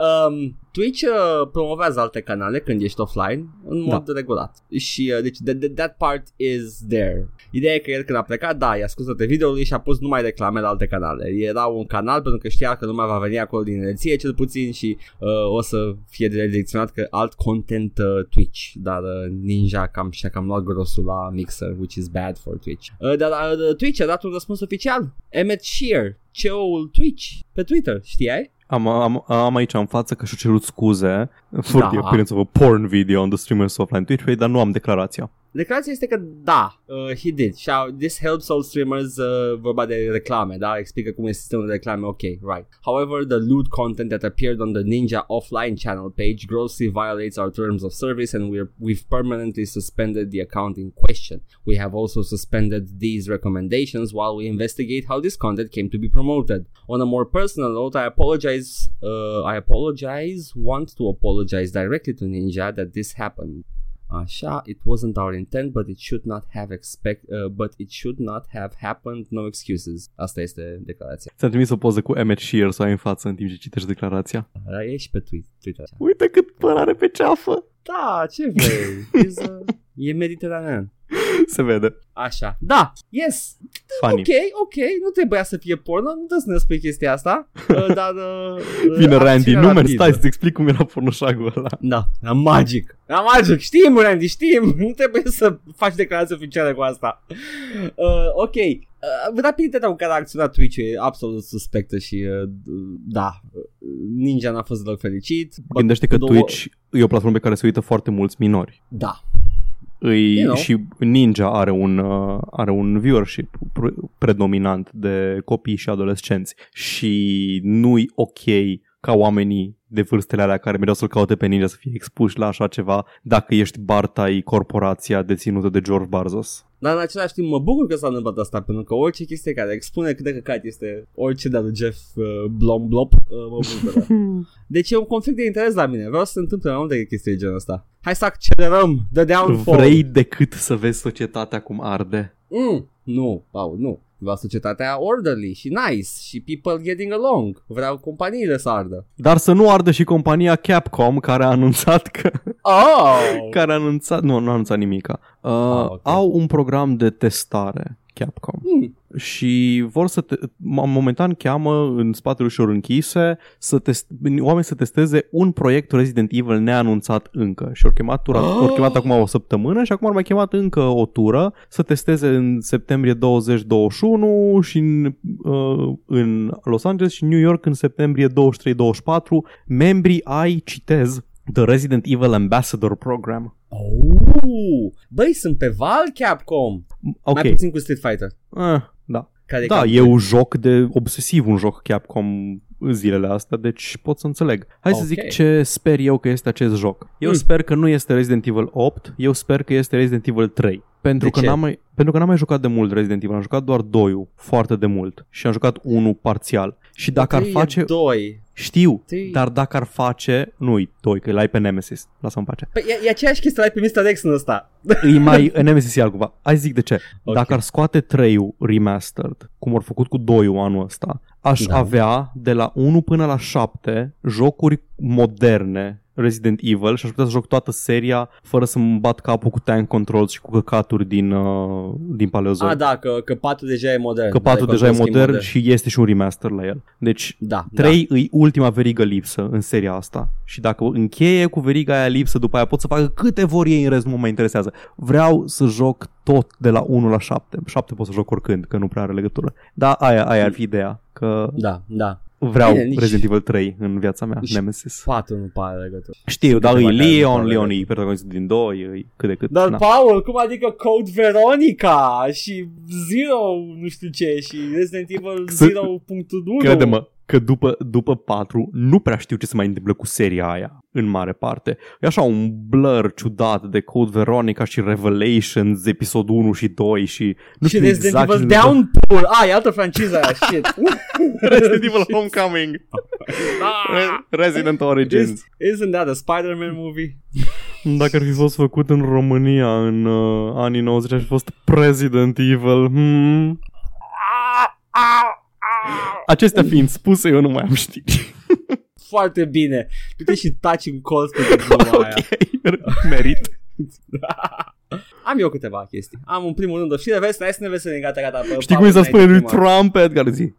Um, Twitch uh, promovează alte canale când ești offline în mod da. regulat. Și uh, deci that, that part is there. Ideea e că el când a plecat, da, i-a scos toate videoului și a pus numai reclame la alte canale. Era un canal pentru că știa că lumea va veni acolo din inerție cel puțin și uh, o să fie direcționat că alt content uh, Twitch. Dar uh, Ninja cam și-a cam luat grosul la Mixer, which is bad for Twitch. Uh, dar uh, Twitch a dat un răspuns oficial. Emmett Shear, CEO-ul Twitch, pe Twitter, știai? Am, am, am aici în față că și-a cerut scuze for da. the appearance of a porn video on the streamer's offline Twitch dar nu am declarația. Declarația este că da, uh, he did. Și this helps all streamers, uh, vorba de reclame, da? Explică cum e sistemul de reclame, ok, right. However, the lewd content that appeared on the Ninja offline channel page grossly violates our terms of service and we're, we've permanently suspended the account in question. We have also suspended these recommendations while we investigate how this content came to be promoted. On a more personal note, I apologize, uh, I apologize, want to apologize directly to Ninja that this happened. Așa, it wasn't our intent, but it should not have expect, uh, but it should not have happened, no excuses. Asta este declarația. Ți-am trimis o poză cu Emmett Shear să ai în față în timp ce citești declarația. Da, e și pe Twitter. Uite cât păr are pe ceafă. Da, ce vrei? uh, e mediteranean. Se vede. Așa. Da, yes. Funny. Ok, ok, nu trebuia să fie porno, nu trebuie să ne spui chestia asta, uh, dar... Uh, Vine Randy, nu mergi, stai să-ți explic cum era pornoșagul ăla. Da, era magic. Era magic, știm, Randy, știm, nu trebuie să faci declarații oficiale cu asta. Uh, ok, Uh, rapiditatea cu care a acționat Twitch e absolut suspectă și uh, da, Ninja n-a fost deloc fericit. Gândește că două... Twitch e o platformă pe care se uită foarte mulți minori. Da, îi, you know. și Ninja are un, uh, are un viewership predominant de copii și adolescenți și nu-i ok ca oamenii de vârstele alea care mereu să-l caute pe Ninja să fie expuși la așa ceva dacă ești Bartai, corporația deținută de George Barzos. Dar în același timp mă bucur că s-a întâmplat asta pentru că orice chestie care expune cât de căcat este orice de lui Jeff uh, Blomblop uh, mă bucură. deci e un conflict de interes la mine. Vreau să se întâmple mai multe chestii de genul ăsta. Hai să accelerăm the downfall. Vrei decât să vezi societatea cum arde? Mm, nu, Paul, nu. Vreau societatea orderly și nice și people getting along. Vreau companiile să ardă. Dar să nu ardă și compania Capcom care a anunțat că... Oh! care a anunțat... Nu, nu a anunțat nimica. Uh, ah, okay. Au un program de testare Capcom. Hmm. Și vor să te, momentan cheamă în spatele ușor închise să test, oameni să testeze un proiect Resident Evil neanunțat încă. Și au chemat, tura, oh! au chemat acum o săptămână și acum au mai chemat încă o tură să testeze în septembrie 2021 și în, uh, în Los Angeles și New York în septembrie 23-24 membrii ai, citez, The Resident Evil Ambassador Program. Oh, băi, sunt pe val Capcom. Okay. Mai puțin cu Street Fighter. Uh, da. Care da, e un joc de obsesiv, un joc Capcom zilele astea, deci pot să înțeleg. Hai okay. să zic ce sper eu că este acest joc. Eu mm. sper că nu este Resident Evil 8, eu sper că este Resident Evil 3. Pentru de că, ce? n-am mai, pentru că n-am mai jucat de mult Resident Evil, am jucat doar 2 foarte de mult și am jucat 1 parțial. Și dacă ar face... 2. Știu, Trei. dar dacă ar face... Nu-i 2, că l-ai pe Nemesis. Lasă-mi pace. Păi e, e aceeași chestie, l-ai pe Mr. X în ăsta. E mai... Nemesis e altceva. Hai zic de ce. Ok. Dacă ar scoate 3 remastered, cum au făcut cu 2 anul ăsta, aș Da. avea de la 1 până la 7 jocuri moderne Resident Evil și aș putea să joc toată seria fără să-mi bat capul cu tank controls și cu căcaturi din, uh, din Paleozoic. Ah, da, că, că 4 deja e modern. Că 4 Da, deja e control schimb modern și este și un remaster la el. Deci Da, 3 da. e ultima verigă lipsă în seria asta. Și dacă încheie cu veriga aia lipsă, după aia pot să facă câte vor ei în rest, nu mă interesează. Vreau să joc tot de la 1 la 7. 7 pot să joc oricând, că nu prea are legătură. Da, aia, aia ar fi ideea. Că Da, da. Vreau Bine, nici- Resident Evil 3 în viața mea, Nici- Nemesis. 4 nu pare legătură. Știu, dar e câteva care nu Leon, pare Leon e legătură. protagonistul din 2, e cât de cât. Dar na. Paul, cum adică Code Veronica și Zero, nu știu ce, și Resident Evil Să- 0.1? Crede-mă că după, după 4 nu prea știu ce se mai întâmplă cu seria aia, în mare parte. E așa un blur ciudat de Code Veronica și Revelations, episodul 1 și 2 și nu și știu Resident exact Evil ce se întâmplă. Downpour. Ah, e altă franciză aia, shit. Resident Evil Homecoming. Ah, Re- Resident Origins. Is- Isn't that a Spider-Man movie? Dacă ar fi fost făcut în România în uh, anii 90 ar fi fost President Evil. Hmm. Acestea fiind spuse, eu nu mai am știri. foarte bine. Du-te și taci în colț pe gluma aia. Merit. Am eu câteva chestii. Am în primul rând o știre, vezi, hai să ne vezi gata, gata. Pe, Știi cum să spune lui Trump pe Edgar zi?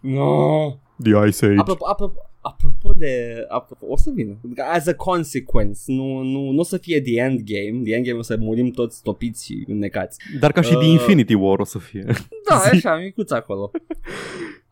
No. The Ice Age. Apropo, apropo, apropo de... Apropo, o să vină. As a consequence. Nu, nu, nu o să fie the end game. The end game o să murim toți topiți și înnecați. Dar ca și uh, The Infinity War o să fie. Da, așa, micuț acolo.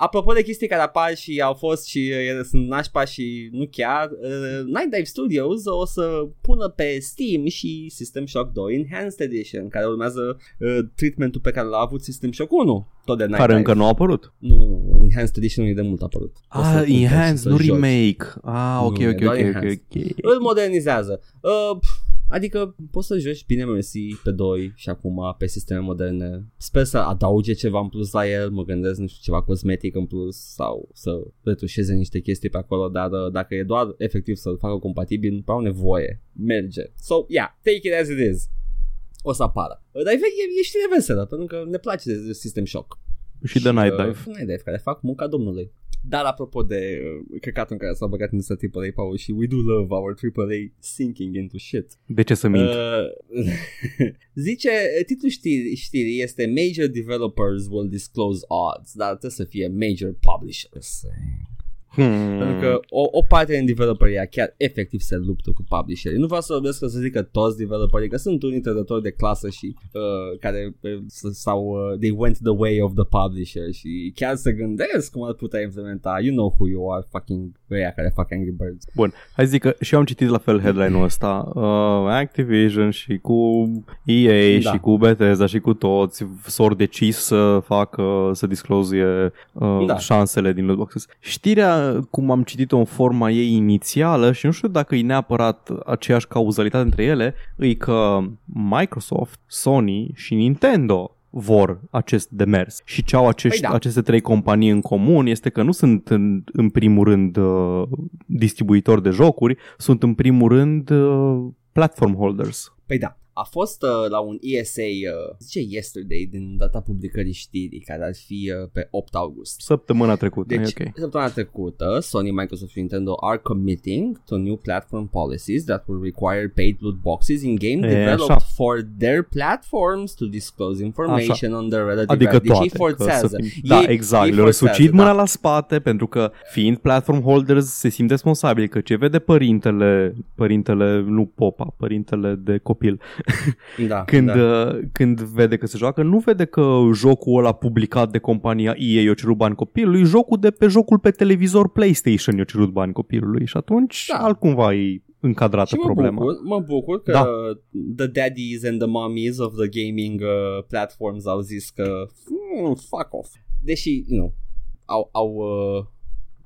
Apropo de chestii care apar și au fost și uh, sunt nașpa și nu chiar, uh, Night Dive Studios o să pună pe Steam și System Shock 2 Enhanced Edition, care urmează uh, treatmentul pe care l-a avut System Shock 1, tot de Night Care Dive. încă nu a apărut. Nu, Enhanced Edition nu e de mult apărut. O să Ah, cumperi și Enhanced, să nu joci. remake. Ah, ok, Nu, e ok, doar ok, ok, enhanced. ok. Îl modernizează. Uh, pf, adică poți să joci bine mersi pe 2 și acum pe sisteme moderne. Sper să adauge ceva în plus la el, mă gândesc, nu știu, ceva cosmetic în plus sau să retușeze niște chestii pe acolo, dar uh, dacă e doar efectiv să-l facă compatibil, nu prea au nevoie. Merge. So, yeah, take it as it is. O să apară. Uh, Dar e, e, e știre veselă, pentru că ne place de System Shock. Și de Night uh, Dive. Night Dive, care fac munca domnului. Dar apropo de uh, căcatul în care s-a băgat în AAA Paul și we do love our AAA sinking into shit. De ce să mint? Uh, zice, titlul știrii, știrii este Major Developers will disclose odds, dar trebuie să fie Major Publishers. Hmm. Pentru că o, o parte din developerii chiar efectiv se luptă cu publisherii. Nu vreau să vorbesc să zic că toți developerii, că sunt unii trădători de clasă și uh, care uh, sau uh, they went the way of the publisher și chiar se gândesc cum ar putea implementa. You know who you are, fucking ăia care fac Angry Birds. Bun, hai să zic că și eu am citit la fel headline-ul ăsta. Uh, Activision și cu EA Da. și cu Bethesda și cu toți s-au decis să facă, să disclozie uh, Da. șansele din lootboxes. Știrea, cum am citit-o în forma ei inițială și nu știu dacă e neapărat aceeași cauzalitate între ele, e că Microsoft, Sony și Nintendo vor acest demers și ce au acești, Păi da. aceste trei companii în comun este că nu sunt în, în primul rând uh, distribuitori de jocuri, sunt în primul rând uh, platform holders. Păi da, a fost uh, la un ESA, uh, zice yesterday, din data publicării știrii, care ar fi uh, pe 8 august. Săptămâna trecută, Deci, e ok. săptămâna trecută, Sony, Microsoft și Nintendo are committing to new platform policies that will require paid loot boxes in game E, developed așa. for their platforms to disclose information on their relative Adică value. toate. Deci ei că forțează. să fim- da, Ei- exact. ei Le-au forțează, răsucit mâna da. la spate pentru că fiind platform holders se simt responsabili că ce vede părintele, părintele, nu popa, părintele de copil, Da, când, da. uh, când vede că se joacă, nu vede că jocul ăla publicat de compania EA i-a cerut bani copilului, jocul de pe jocul pe televizor PlayStation i-a cerut bani copilului și atunci Da. altcumva e încadrată Și mă problema. bucur, mă bucur că Da. the daddies and the mommies of the gaming uh, platforms au zis că mm, fuck off. Deși, you know, au, au, uh,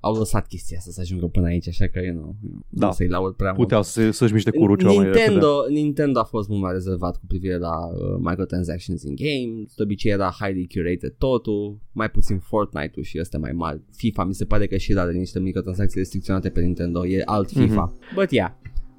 au lăsat chestia asta să ajungă până aici, așa că, you know, Da. nu să-i laud prea mult. Puteau să, să-și miște curul ceva mai repede. Nintendo, Nintendo a fost mult mai rezervat cu privire la uh, microtransactions in games, de obicei era highly curated totul, mai puțin Fortnite-ul și ăsta mai mari. FIFA mi se pare că și are niște microtransacții restricționate pe Nintendo, e alt FIFA. Mhm. But yeah.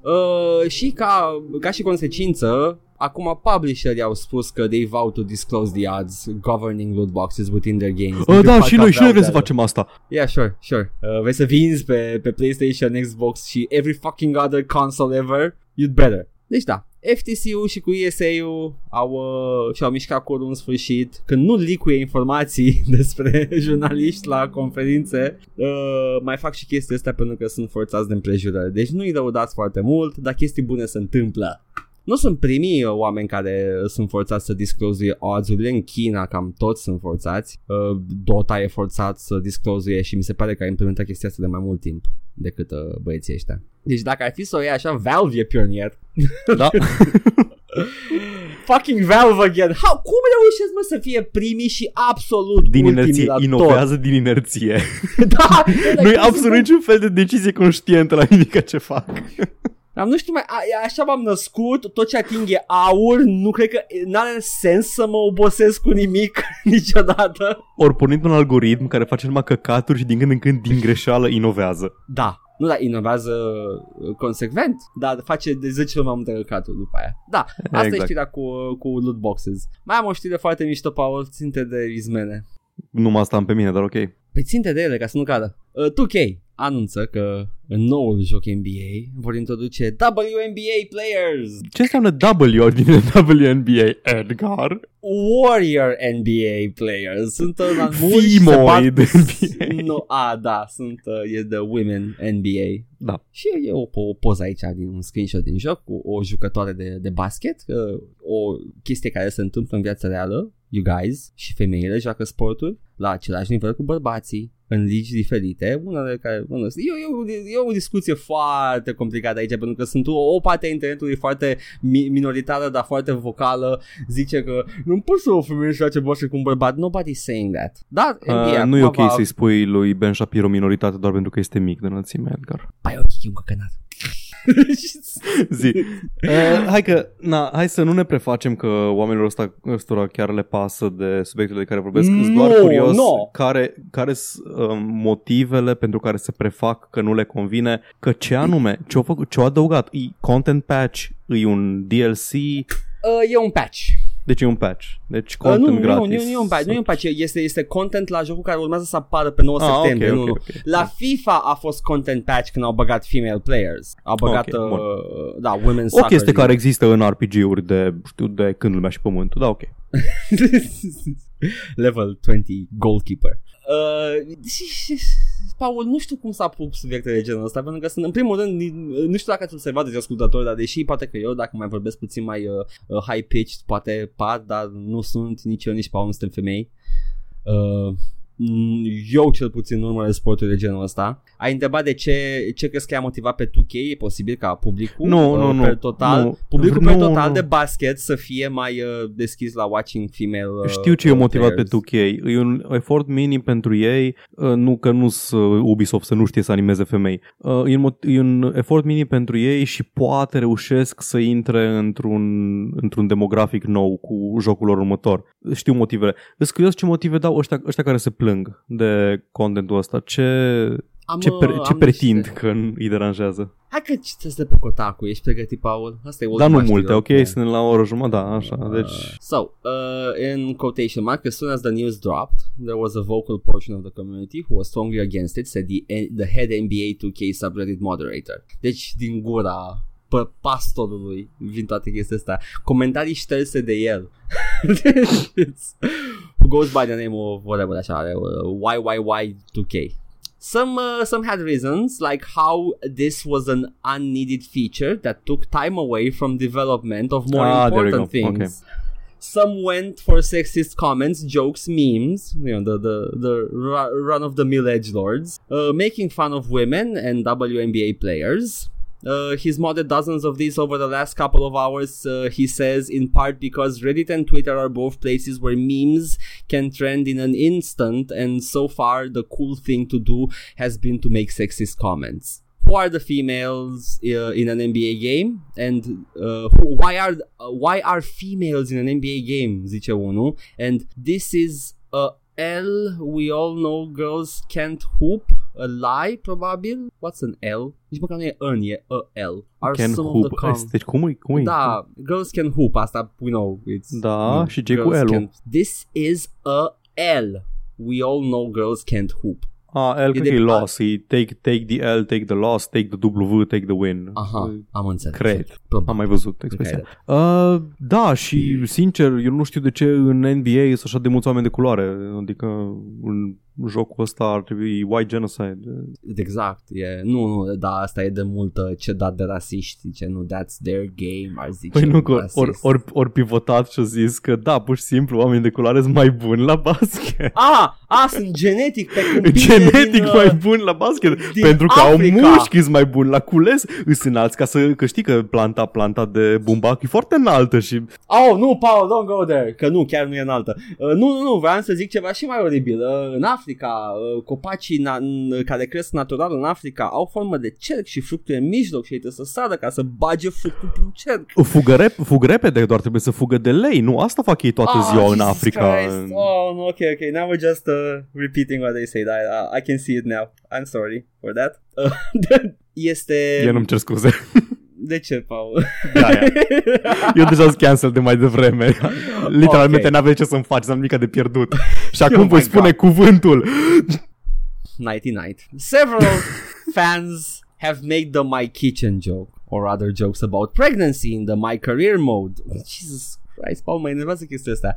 Uh, și ca, ca și consecință, acum publisherii au spus că they vow to disclose the odds governing loot boxes within their games. Uh, da, Parcă și noi, și noi aveau vrem să de- facem asta. Yeah, sure, sure. Uh, vrei să vinzi pe, pe PlayStation, Xbox și every fucking other console ever? You'd better. Deci da, FTC-ul și cu ESA-ul au, uh, și-au mișcat curul în sfârșit când nu licuie informații despre jurnaliști la conferințe uh, mai fac și chestia astea pentru că sunt forțați de împrejurări deci nu-i răudați foarte mult dar chestii bune se întâmplă nu sunt primii uh, oameni care sunt forțați să disclozuie odds-urile în China, cam toți sunt forțați. Uh, Dota e forțat să disclozuie și mi se pare că a implementat chestia asta de mai mult timp decât uh, băieții ăștia. Deci dacă ar fi să o iei așa, Valve e pionier. Da. Fucking Valve again. How, cum reușesc mă să fie primii și absolut Din ultimii inerție, la inovează din inerție. tot? da, Nu e absolut niciun fel de decizie conștientă la nimic ce fac. Am nu știu mai, a, așa m-am născut, tot ce ating e aur, nu cred că n-are sens să mă obosesc cu nimic niciodată. Ori pornind un algoritm care face numai căcaturi și din când în când din greșeală inovează. Da, nu da, inovează uh, consecvent, dar face de 10 ori mai multe căcaturi după aia. Da, asta Exact. e știrea cu, uh, cu loot boxes. Mai am o știre foarte mișto, Paul, ținte de izmene. Nu mă asta am pe mine, dar ok. Păi ținte de ele ca să nu cadă. Uh, 2K anunță că în noul joc NBA vor introduce WNBA players. Ce înseamnă W din WNBA, Edgar? Warrior NBA players. Sunt uh, mulți se Femoid bat- NBA. No, a, da, sunt, uh, e The Women NBA. Da. Și e o, o poză aici din un screenshot din joc cu o jucătoare de, de basket, uh, o chestie care se întâmplă în viața reală, you guys, și femeile joacă sporturi la același nivel cu bărbații în ligi diferite, unele care, unele, e, e, e o discuție foarte complicată aici, pentru că sunt o, o parte a internetului foarte mi- minoritară, dar foarte vocală, zice că nu poți să o femeie să joace basket cu un bărbat, nobody's saying that. Dar NBA Uh, nu e acum ok va- să-i spui lui Ben Shapiro minoritate doar pentru că este mic de înălțime, Edgar. Pai, ok, e un căcănat. Zi. Uh, hai că, na, hai să nu ne prefacem că oamenilor ăsta, ăstora chiar le pasă de subiectele de care vorbesc. Sunt doar Nu, curios nu. care, care sunt uh, motivele pentru care se prefac că nu le convine, că ce anume, ce-au, făcut, ce-au adăugat, e content patch, e un DLC, Uh, e un patch. Deci e un patch, deci Uh, content nu, nu, gratis. nu, nu, e un patch, nu e un patch, este, este content la jocul care urmează să apară pe 9 Ah, ok, septembrie. nu, ok, nu. ok. La FIFA a fost content patch când au băgat female players. Au băgat, Ok, bun. uh, da, women's O soccer. chestie care există în RPG-uri de, știu, de când lumea și pământul, da, ok. Level 20 goalkeeper. Uh, și- și- Paul, nu știu cum s-a pus subiecte de genul ăsta, pentru că sunt, în primul rând, ni- nu știu dacă ați observat de ascultători, dar deși poate că eu, dacă mai vorbesc puțin mai uh, uh, high-pitched, poate par, dar nu sunt nici eu, nici Paul, nu suntem femei. Uh, mm, eu cel puțin nu urmăresc sporturi de genul ăsta. Ai întrebat de ce, ce crezi că i-a motivat pe 2K? E posibil ca publicul Nu, uh, nu, nu, per total, nu. publicul Nu, per total nu. de basket să fie mai uh, deschis la watching female uh, Știu ce e uh, motivat players. pe 2K. E un efort minim pentru ei, uh, nu că nu sunt Ubisoft să nu știe să animeze femei. Uh, E un, mot- e un efort minim pentru ei și poate reușesc să intre într-un, într-un demografic nou cu jocul lor următor. Știu motivele. Îți curios ce motive dau ăștia, ăștia care se plâng de contentul ăsta. Ce, Am, ce, uh, pre, ce am pretind niște- că îi deranjează? Hai că citesc de pe Kotaku, ești pregătit, Paul? Asta e Dar nu ultima multe, știre. ok? Suntem la o oră jumătate, da, așa. Uh, Deci, So, uh, in quotation mark, as soon as the news dropped, there was a vocal portion of the community who was strongly against it, said the, the head NBA 2K subreddit moderator. Deci, din gura pe pastorului vin toate chestia asta. Comentarii șterse de el. Who goes by the name of whatever așa, uh, YYY2K. Some uh, some had reasons like how this was an unneeded feature that took time away from development of more Ah, important things. Okay. Some went for sexist comments, jokes, memes, you know, the the, the run of the mill edge lords, uh, making fun of women and WNBA players. Uh, he's modded dozens of these over the last couple of hours, uh, he says, in part because Reddit and Twitter are both places where memes can trend in an instant, and so far the cool thing to do has been to make sexist comments. Who are the females uh, in an NBA game? And uh, who, why are uh, why are females in an NBA game? Zice. And this is a L. We all know girls can't hoop. A lie, probabil. What's an L? Nici măcar nu e an, e a L. Are can some of hoop. the com- Deci cum e? Cum e? da, girls can hoop, asta we know. It's, Da, mm, și ce cu girls L-ul? can- This is a L. We all know girls can't hoop. A, L cred de- că e loss, e take, take the L, take the loss, take the W, take the win. Aha, am înțeles. Cred. Probabil. Am mai văzut expresia. Cred. Uh, da, și sincer, eu nu știu de ce în NBA sunt așa de mulți oameni de culoare. Adică în jocul ăsta ar trebui white genocide. Exact, e, nu, nu, da, asta e de multă cedat de rasiști, zice, nu, that's their game, ar zice. Păi nu, că rasist. ori, ori, ori pivotat și a zis că da, pur și simplu oamenii de culoare sunt mai buni la basket. A, a, sunt genetic pe câmpie Genetic din, uh, mai buni la basket din Pentru că Africa. au mușchi sunt mai buni la cules Îs înalți ca să că știi că planta planta de bumbac e foarte înaltă și Oh, nu, Paul, don't go there, că nu, chiar nu e înaltă. Uh, nu, nu, nu, vreau să zic ceva și mai oribil. Uh, în Africa, uh, copacii na- n- care cresc natural în Africa au formă de cerc și fructul în mijloc și ei trebuie să sară ca să bage fructul prin cerc. fugă, rep, fug repede doar trebuie să fugă de lei Nu asta fac ei toată Ah, ziua în Jesus Africa Christ. Oh, no, okay, okay. Now we're just uh, repeating what they said. I, uh, I can see it now. I'm sorry for that. Uh, este... Eu nu-mi cer scuze De ce, Paul? Da, ia. Eu deja sunt cancel de mai devreme Literalmente Ok. n-aveți ce să-mi faci N-am nimic de pierdut Și acum Oh voi my spune God. cuvântul nighty night. Several fans have made the my kitchen joke or other jokes about pregnancy in the my career mode. Jesus Christ, Paul, mă enervează chestia asta.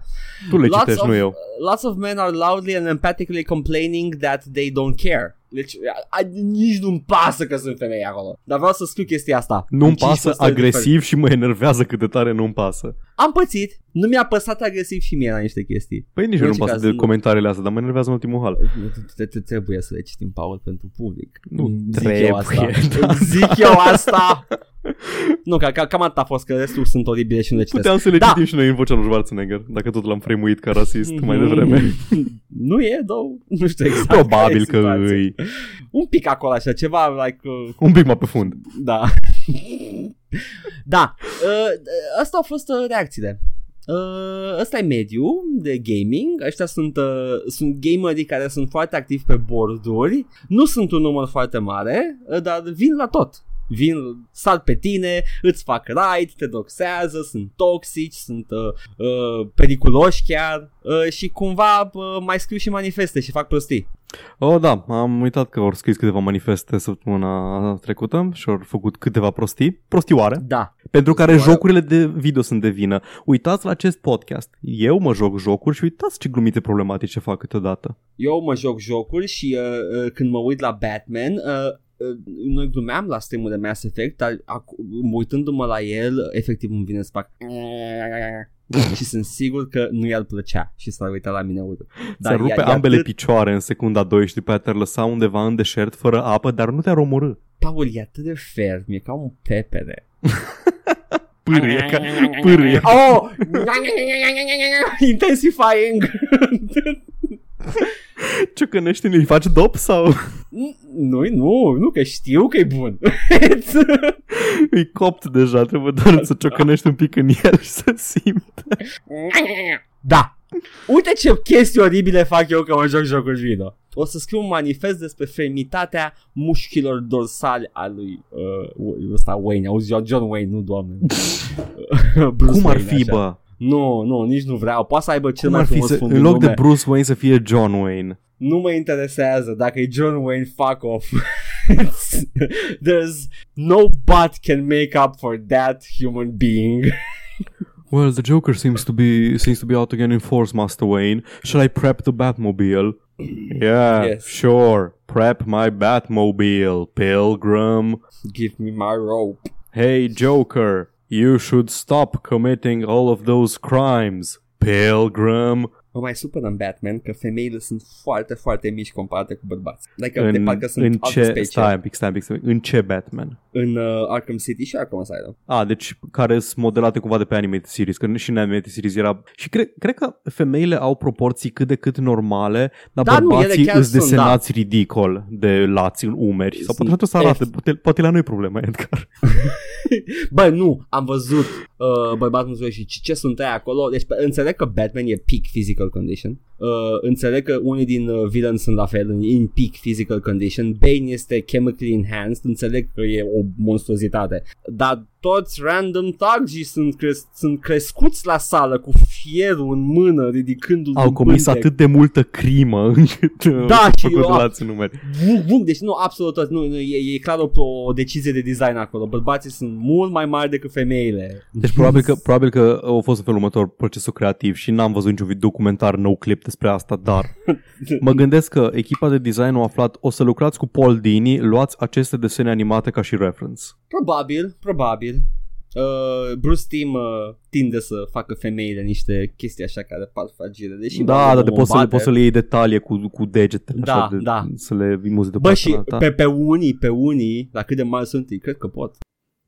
Tu le Lots citești, of, nu eu. lots of men are loudly and emphatically complaining that they don't care. Deci a, a, nici nu-mi pasă că sunt femei acolo. Dar vreau să scriu chestia asta. Nu-mi În cinci pasă postări agresiv și mă enervează cât de tare nu-mi pasă. Am pățit. Nu mi-a păsat agresiv și mie la niște chestii. Păi nici În nu-mi orice pasă caz, de nu- comentariile astea, dar mă enervează în ultimul hal. Trebuie să le citim, Paul, pentru public. Nu Zic trebuie, eu asta. da, Zic eu asta. Nu, ca, ca, cam atât a fost, că restul sunt oribile și nu le citesc. Puteam să le Da. citim și noi în vocea lui Schwarzenegger, dacă tot l-am fremuit ca rasist mai devreme. nu e, două. Nu știu exact. Probabil care e că situația. îi... Un pic acolo așa, ceva like... Uh, Un pic mai pe fund. da. da. Uh, asta au fost uh, reacțiile. Uh, ăsta e mediu de gaming Ăștia sunt, uh, sunt gamerii care sunt foarte activi pe borduri Nu sunt un număr foarte mare uh, Dar vin la tot Vin, sar pe tine, îți fac raid, te doxează, sunt toxici, sunt uh, uh, periculoși chiar uh, și cumva uh, mai scriu și manifeste și fac prostii. Oh, da, am uitat că au scris câteva manifeste săptămâna trecută și au făcut câteva prostii, prostioare, Da, pentru care Prostioare. jocurile de video sunt de vină. Uitați la acest podcast. Eu mă joc jocuri și uitați ce glumite problematice fac câteodată. Eu mă joc jocuri și uh, uh, când mă uit la Batman, uh, uh, noi glumeam la streamul de Mass Effect, dar acu- uitându-mă la el, efectiv îmi vine să fac și sunt sigur că nu i-ar plăcea și s-ar uita la mine urât. Dar Se rupe e- e ambele atât- picioare în secunda 2 și după aia te-ar lăsa undeva în deșert fără apă, dar nu te-ar omorâ. Paul e atât de ferm, e ca un pepere. Pârâie, ca, pârâie. Oh! Intensifying! Ciocănește, îi faci dop sau nu, nu, nu, că știu că e bun. îi copt deja? Trebuie doar să ciocănești un pic în el și să simte. Da. Uite ce chestii oribile fac eu că mă joc jocuri video. O să scriu un manifest despre fermitatea mușchilor dorsali a lui uh, ăsta Wayne. Auzi, John, John Wayne, nu doamne. Bruce Cum ar Wayne, fi, așa. bă? Nu, nu, nici nu vreau. Poate să aibă cel Cum mai ar fi frumos să, fund în din loc de lume. Bruce Wayne să fie John Wayne? Nu mă interesează dacă e John Wayne, fuck off. There's no butt can make up for that human being. Well, the Joker seems to be seems to be out again in force, Master Wayne. Shall I prep the Batmobile? Yeah, Yes. sure. Prep my Batmobile, Pilgrim. Give me my rope. Hey, Joker, you should stop committing all of those crimes. Pilgrim. Mă mai supără în Batman că femeile sunt foarte, foarte mici comparate cu bărbați. Like, de În, parcă sunt în altă ce, specie. stai un pic, stai un pic, stai un pic. în ce Batman? În uh, Arkham City și Arkham Asylum. A, deci care sunt modelate cumva de pe animated series, că și în animated series era... Și cred, cred că femeile au proporții cât de cât normale, dar Da, nu, ele bărbații chiar îți sunt, da. desenați ridicol de lați în umeri. Sau Sunt poate trebuie să arate, F. poate, poate la noi e problema, Edgar. Bă, nu, am văzut uh, bărbatul nostru și ce, ce sunt aia acolo. Deci pe- înțeleg că Batman e peak physical condition. Uh, înțeleg că unii din uh, villains sunt la fel în in peak physical condition. Bane este chemically enhanced. Înțeleg că e o monstruozitate. Dar toți random thugs sunt, cres- sunt crescuți la sală cu fierul în mână, ridicându-l Au din comis pântec. atât de multă crimă încât uh, Da, au și făcut eu- lați în umeri. Vum, vum, deci nu, absolut tot, nu, nu e, e clar o, o decizie de design acolo. Bărbații sunt mult mai mari decât femeile. Deci probabil că, probabil că a fost în felul următor procesul creativ și n-am văzut niciun video documentar no clip despre asta, dar mă gândesc că echipa de design a aflat o să lucrați cu Paul Dini, luați aceste desene animate ca și reference. Probabil, probabil. Uh, Bruce Timm uh, tinde să facă femeile niște chestii așa care par fragile. Deși da, bă, dar de omul poți să, le, bate. poți să le iei detalii cu, cu degetele, Da, așa, de, da. să le imuzi de Bă, și ta. pe, pe unii, pe unii, la cât de mari sunt ei, cred că pot.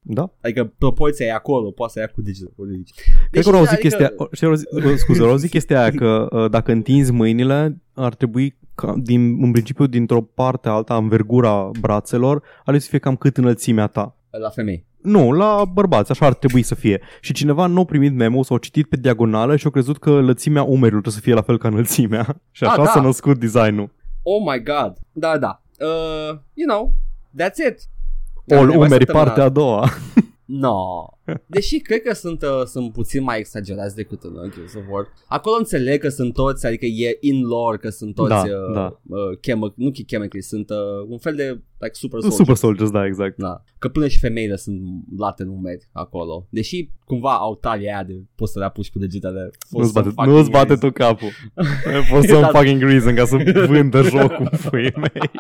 Da? Adică proporția e acolo, poate să ia cu degetele. cu degetele. Cred că au zis adică- chestia, o- știi, au zis- o- scuze, au zis chestia aia că uh, dacă întinzi mâinile, ar trebui ca, din, în principiu dintr-o parte alta, învergura brațelor, ar trebui să fie cam cât înălțimea ta. La femei. Nu, la bărbați, așa ar trebui să fie. Și cineva nu a primit memo sau a citit pe diagonală și a crezut că lățimea umerilor trebuie să fie la fel ca înălțimea. Și Ah, așa da. s-a născut designul. Oh my god. Da, da. Uh, you know, that's it. Ol, Mai umeri, săptămâna partea a doua. No. Deși cred că sunt, uh, sunt puțin mai exagerați decât în Gears of War. Acolo înțeleg că sunt toți, adică e in lore că sunt toți Da, uh, da. Uh, chemi- nu chemically, sunt uh, un fel de like super soldier. Super Soldiers, da, exact. Da. Că până și femeile sunt late în umeri acolo. Deși cumva au talia aia de poți să le apuci cu degetele. for Nu-ți some bate, fucking nu-ți bate reason. tu capul. For some Da. fucking reason, ca să vândă jocul pui mei.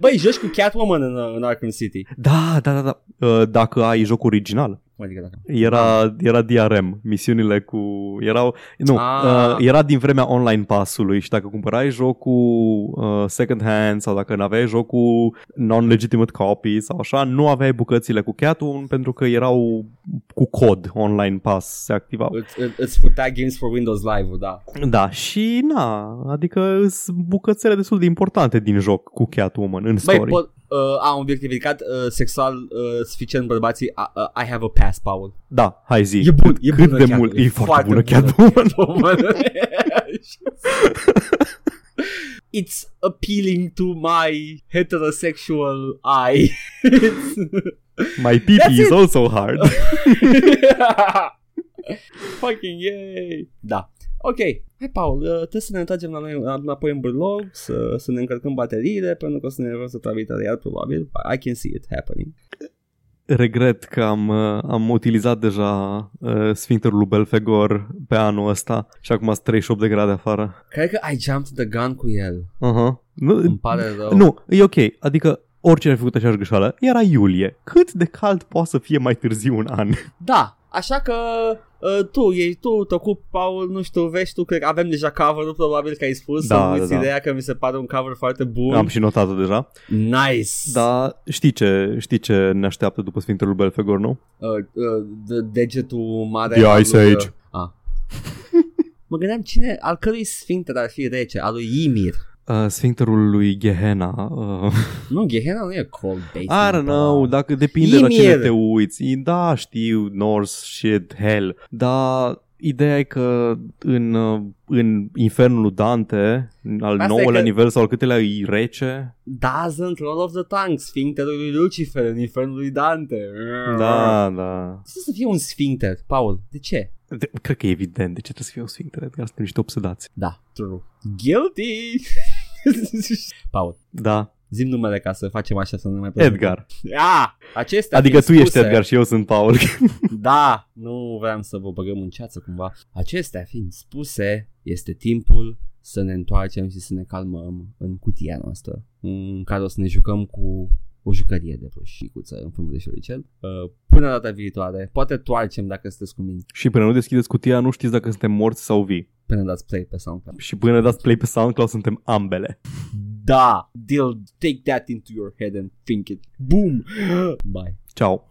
Băi, joci cu Catwoman în, în Arkham City. Da, da, da, da. Uh, Dacă ai joc original, Cum adică dacă? era, era DRM, misiunile cu... Erau, nu, Ah. uh, era din vremea online passului și dacă cumpărai jocul uh, second hand sau dacă n-aveai jocul non-legitimate copy sau așa, nu aveai bucățile cu Catwoman pentru că erau cu cod online pass se activau. Îți, îți putea Games for Windows Live-ul, da. Da, și na, adică sunt bucățele destul de importante din joc cu Catwoman în Băi, story. pot, uh, am obiectivicat uh, sexual uh, suficient bărbații uh, uh, I have a pass, Paul. Da, hai zi. E bun, e Cât bună de Catwoman, mult, e e foarte bună foarte Catwoman. It's appealing to my heterosexual eye. My pee That's is it. also hard. Fucking yay! Da. Ok, hai Paul, uh, trebuie să ne întoarcem la noi înapoi în burlog, să, să ne încărcăm bateriile, pentru că o să ne rog să travită iar probabil. I can see it happening. Regret că am, uh, am utilizat deja uh, sfincterul lui Belfegor pe anul ăsta și acum sunt 38 de grade afară. Cred că ai jumped the gun cu el. Uh-huh. Nu, Îmi pare rău. nu, e ok. Adică oricine a făcut aceeași greșeală, era iulie. Cât de cald poate să fie mai târziu un an? Da, așa că uh, tu, ei, tu te ocupi, Paul, nu știu, vezi tu, cred că avem deja cover-ul, probabil că ai spus, Da, să nu uiți da, da. ideea că mi se pare un cover foarte bun. Am și notat-o deja. Nice! Dar știi ce, știi ce ne așteaptă după sfincterul lui Belfegor, nu? Uh, uh, de, degetul mare The al Ice lui, Age. Uh, ah. mă gândeam cine, al cărui sfincter ar fi rece, al lui Ymir. Uh, sfincterul lui Gehenna. Uh, Nu, Gehenna nu e cold basement. I don't know, bă. dacă depinde la Ymir. cine te uiți. E- Da, știu, Norse, shit, hell. Dar ideea e că în, uh, în infernul lui Dante, al Asta e nouălea că- nivel sau al câtelea e rece. Doesn't roll off the tongue, sfincterul lui Lucifer în infernul lui Dante. Da, da. Ce să fie un sfincter, Paul? De ce? De, cred că e evident de ce trebuie să fie un sfincter, Edgar, suntem niște obsedați. Da, true. Guilty! Paul, Da, zim numele ca să facem așa să nu mai Edgar. Ah, acestea Adică tu fiind ești spuse- Edgar și eu sunt Paul. Da, nu vreau să vă băgăm în ceață cumva. Acestea fiind spuse, este timpul să ne întoarcem și să ne calmăm în cutia noastră, în care o să ne jucăm cu o jucărie de micuță în formă de șoricel. Uh, până data viitoare, poate toarcem dacă sunteți cu mine, și până nu deschideți cutia, nu știți dacă suntem morți sau vii. Până dați play pe SoundCloud. Și până dați play pe SoundCloud, suntem ambele. Da, deal, take that into your head and think it. Boom! Bye. Ciao.